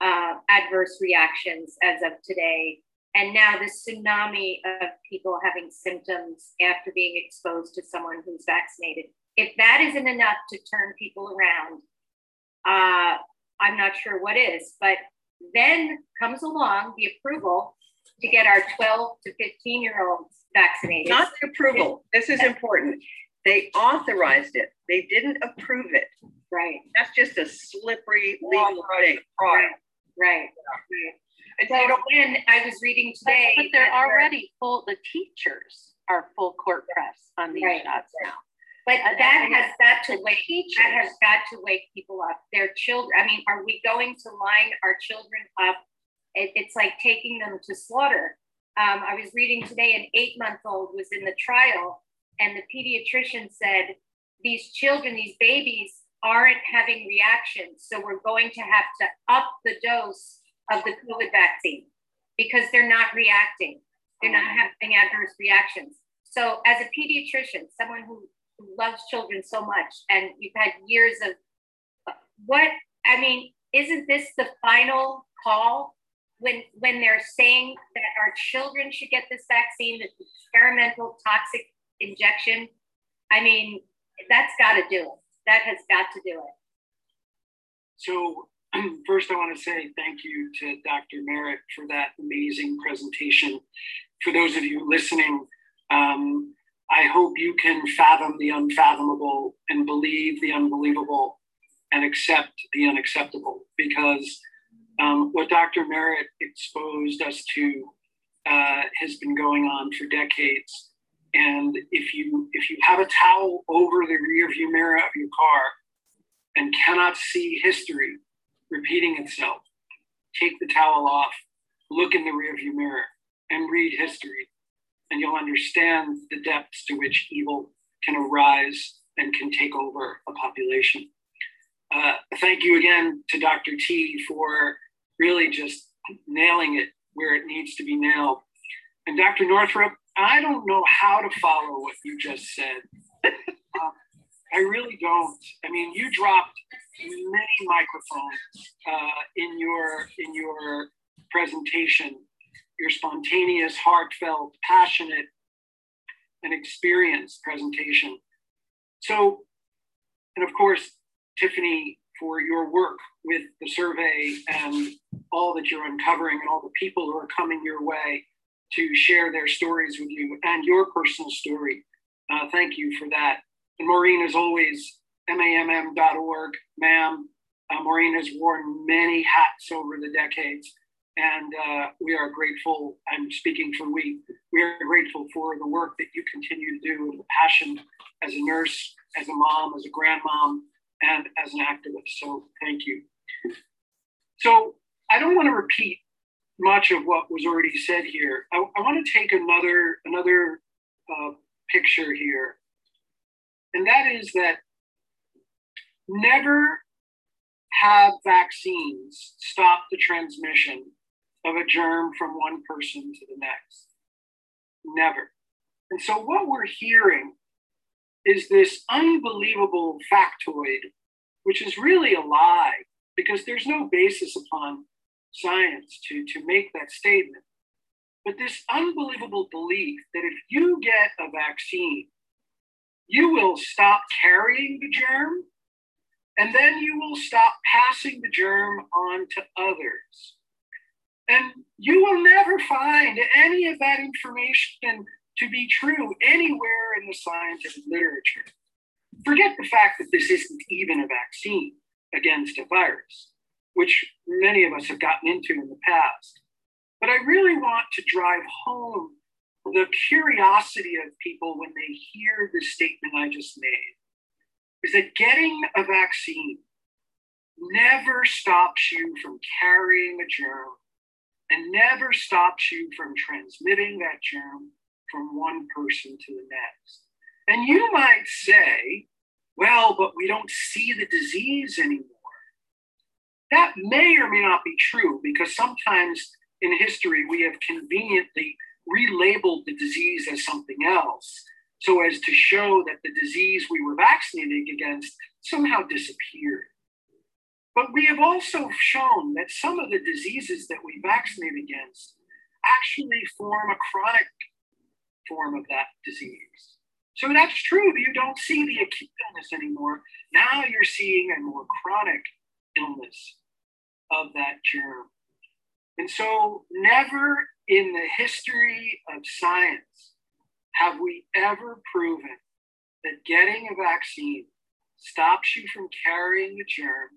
Speaker 12: uh, adverse reactions as of today, and now the tsunami of people having symptoms after being exposed to someone who's vaccinated. If that isn't enough to turn people around, uh, I'm not sure what is. But then comes along the approval to get our 12 to 15 year olds vaccinated.
Speaker 11: Not the approval. This is important. They authorized it. They didn't approve it.
Speaker 12: Right.
Speaker 11: That's just a slippery legal thing.
Speaker 12: Right. Right.
Speaker 11: You know,
Speaker 12: then I was reading today.
Speaker 13: But they're already full, the teachers are full court press on these
Speaker 12: Right.
Speaker 13: shots now.
Speaker 12: But
Speaker 13: And-
Speaker 12: that has got to wake.
Speaker 13: teachers-
Speaker 12: That has got to wake people up. Their children. I mean, are we going to line our children up? It, it's like taking them to slaughter. Um, I was reading today an eight month old was in the trial, and the pediatrician said, These children, these babies, aren't having reactions. So we're going to have to up the dose of the COVID vaccine because they're not reacting. They're not mm-hmm. having adverse reactions. So, as a pediatrician, someone who, who loves children so much, and you've had years of what I mean, isn't this the final call when when they're saying that our children should get this vaccine, this experimental toxic injection? I mean, that's got to do it. That has got to do it.
Speaker 14: So first, I want to say thank you to Dr. Merritt for that amazing presentation. For those of you listening, um, I hope you can fathom the unfathomable and believe the unbelievable and accept the unacceptable because um, what Dr. Merritt exposed us to uh, has been going on for decades. And if you if you have a towel over the rear view mirror of your car and cannot see history repeating itself, take the towel off, look in the rear view mirror, and read history, and you'll understand the depths to which evil can arise and can take over a population. Uh, thank you again to Dr. T for really just nailing it where it needs to be nailed. And Dr. Northrup, I don't know how to follow what you just said. uh, I really don't. I mean, you dropped many microphones uh, in your in your presentation. Your spontaneous, heartfelt, passionate, and experienced presentation. So, and of course, Tiffany, for your work with the survey and all that you're uncovering and all the people who are coming your way to share their stories with you and your personal story. Uh, thank you for that. And Maureen, as always, mamm.org, ma'am. Uh, Maureen has worn many hats over the decades, and uh, we are grateful. I'm speaking for we. We are grateful for the work that you continue to do with passion as a nurse, as a mom, as a grandmom, and as an activist. So thank you. So I don't want to repeat much of what was already said here. I, I want to take another another uh, picture here, and that is that never have vaccines stop the transmission of a germ from one person to the next. Never. And so what we're hearing is this unbelievable factoid, which is really a lie because there's no basis upon science to, to make that statement. But this unbelievable belief that if you get a vaccine, you will stop carrying the germ and then you will stop passing the germ on to others. And you will never find any of that information to be true anywhere in the scientific literature. Forget the fact that this isn't even a vaccine against a virus, which many of us have gotten into in the past. But I really want to drive home the curiosity of people when they hear the statement I just made is that getting a vaccine never stops you from carrying a germ and never stops you from transmitting that germ from one person to the next. And you might say, well, but we don't see the disease anymore. That may or may not be true because sometimes in history we have conveniently relabeled the disease as something else so as to show that the disease we were vaccinating against somehow disappeared. But we have also shown that some of the diseases that we vaccinate against actually form a chronic form of that disease. So that's true. You don't see the acute illness anymore. Now you're seeing a more chronic illness of that germ. And so, never in the history of science have we ever proven that getting a vaccine stops you from carrying the germ.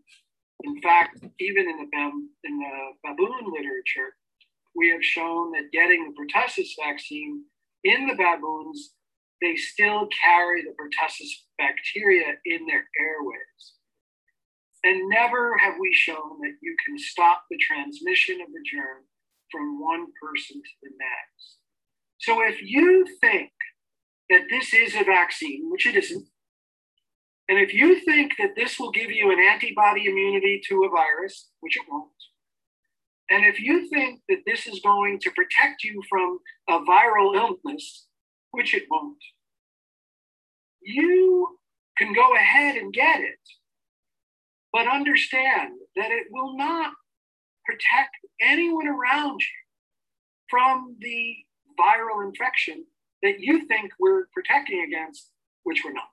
Speaker 14: In fact, even in the, in the baboon literature, we have shown that getting the pertussis vaccine in the baboons, they still carry the pertussis bacteria in their airways. And never have we shown that you can stop the transmission of the germ from one person to the next. So if you think that this is a vaccine, which it isn't, and if you think that this will give you an antibody immunity to a virus, which it won't, and if you think that this is going to protect you from a viral illness, which it won't, you can go ahead and get it. But understand that it will not protect anyone around you from the viral infection that you think we're protecting against, which we're not.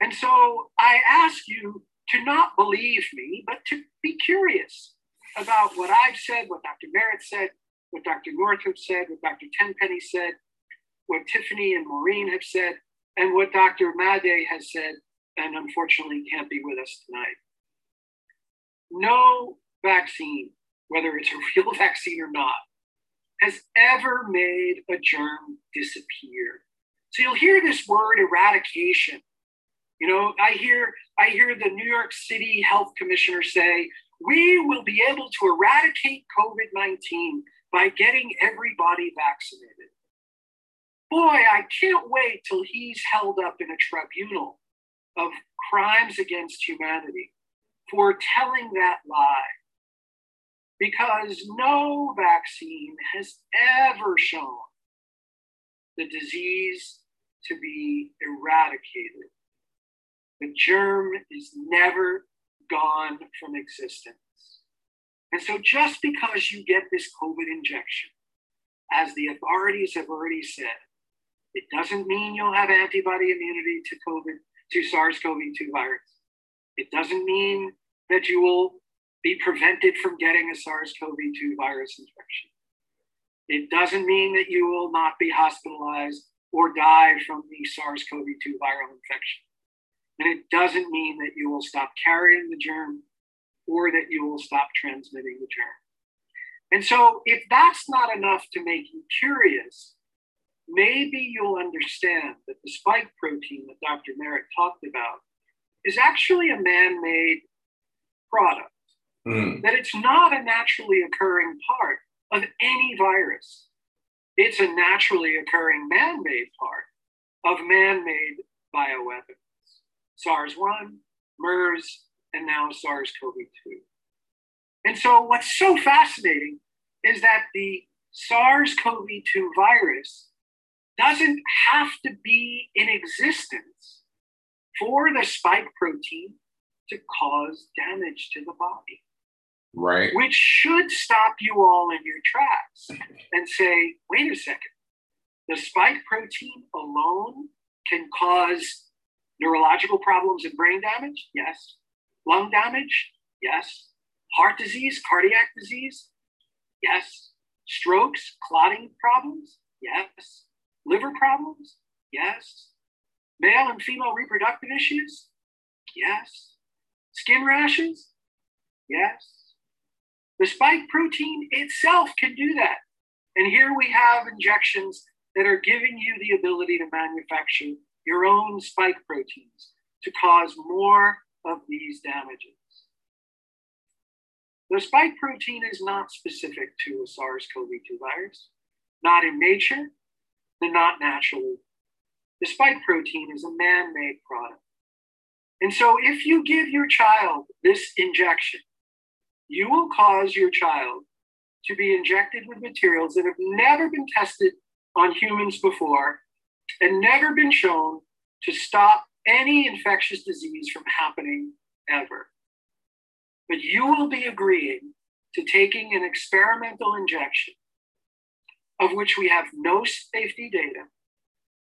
Speaker 14: And so I ask you to not believe me, but to be curious about what I've said, what Dr. Merritt said, what Dr. Northrup said, what Dr. Tenpenny said, what Tiffany and Maureen have said, and what Dr. Madej has said, and unfortunately can't be with us tonight. No vaccine, whether it's a real vaccine or not, has ever made a germ disappear. So you'll hear this word eradication. You know, I hear I hear the New York City Health Commissioner say, we will be able to eradicate COVID-19 by getting everybody vaccinated. Boy, I can't wait till he's held up in a tribunal of crimes against humanity for telling that lie because no vaccine has ever shown the disease to be eradicated. The germ is never gone from existence. And so, just because you get this COVID injection, as the authorities have already said, it doesn't mean you'll have antibody immunity to COVID, to SARS CoV 2 virus. It doesn't mean that you will be prevented from getting a SARS CoV 2 virus infection. It doesn't mean that you will not be hospitalized or die from the SARS CoV 2 viral infection. And it doesn't mean that you will stop carrying the germ or that you will stop transmitting the germ. And so, if that's not enough to make you curious, maybe you'll understand that the spike protein that Dr. Merritt talked about is actually a man made product mm. that it's not a naturally occurring part of any virus. It's a naturally occurring man made part of man made bioweapons SARS 1, MERS, and now SARS CoV 2. And so, what's so fascinating is that the SARS CoV 2 virus doesn't have to be in existence for the spike protein to cause damage to the body.
Speaker 1: Right.
Speaker 14: Which should stop you all in your tracks and say, wait a second, the spike protein alone can cause neurological problems and brain damage? Yes. Lung damage? Yes. Heart disease, cardiac disease? Yes. Strokes, clotting problems? Yes. Liver problems? Yes. Male and female reproductive issues? Yes. Skin rashes? Yes. The spike protein itself can do that. And here we have injections that are giving you the ability to manufacture your own spike proteins to cause more of these damages. The spike protein is not specific to a SARS CoV 2 virus, not in nature, not naturally. The spike protein is a man made product. And so, if you give your child this injection, you will cause your child to be injected with materials that have never been tested on humans before and never been shown to stop any infectious disease from happening ever. But you will be agreeing to taking an experimental injection of which we have no safety data,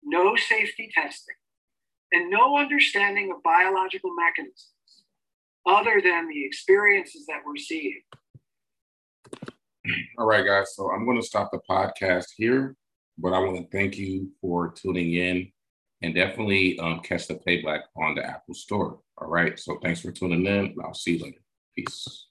Speaker 14: no safety testing, and no understanding of biological mechanisms other than the experiences that we're seeing.
Speaker 1: All right, guys. So I'm going to stop the podcast here, but I want to thank you for tuning in and definitely um, catch the playback on the Apple Store. All right. So thanks for tuning in. I'll see you later. Peace.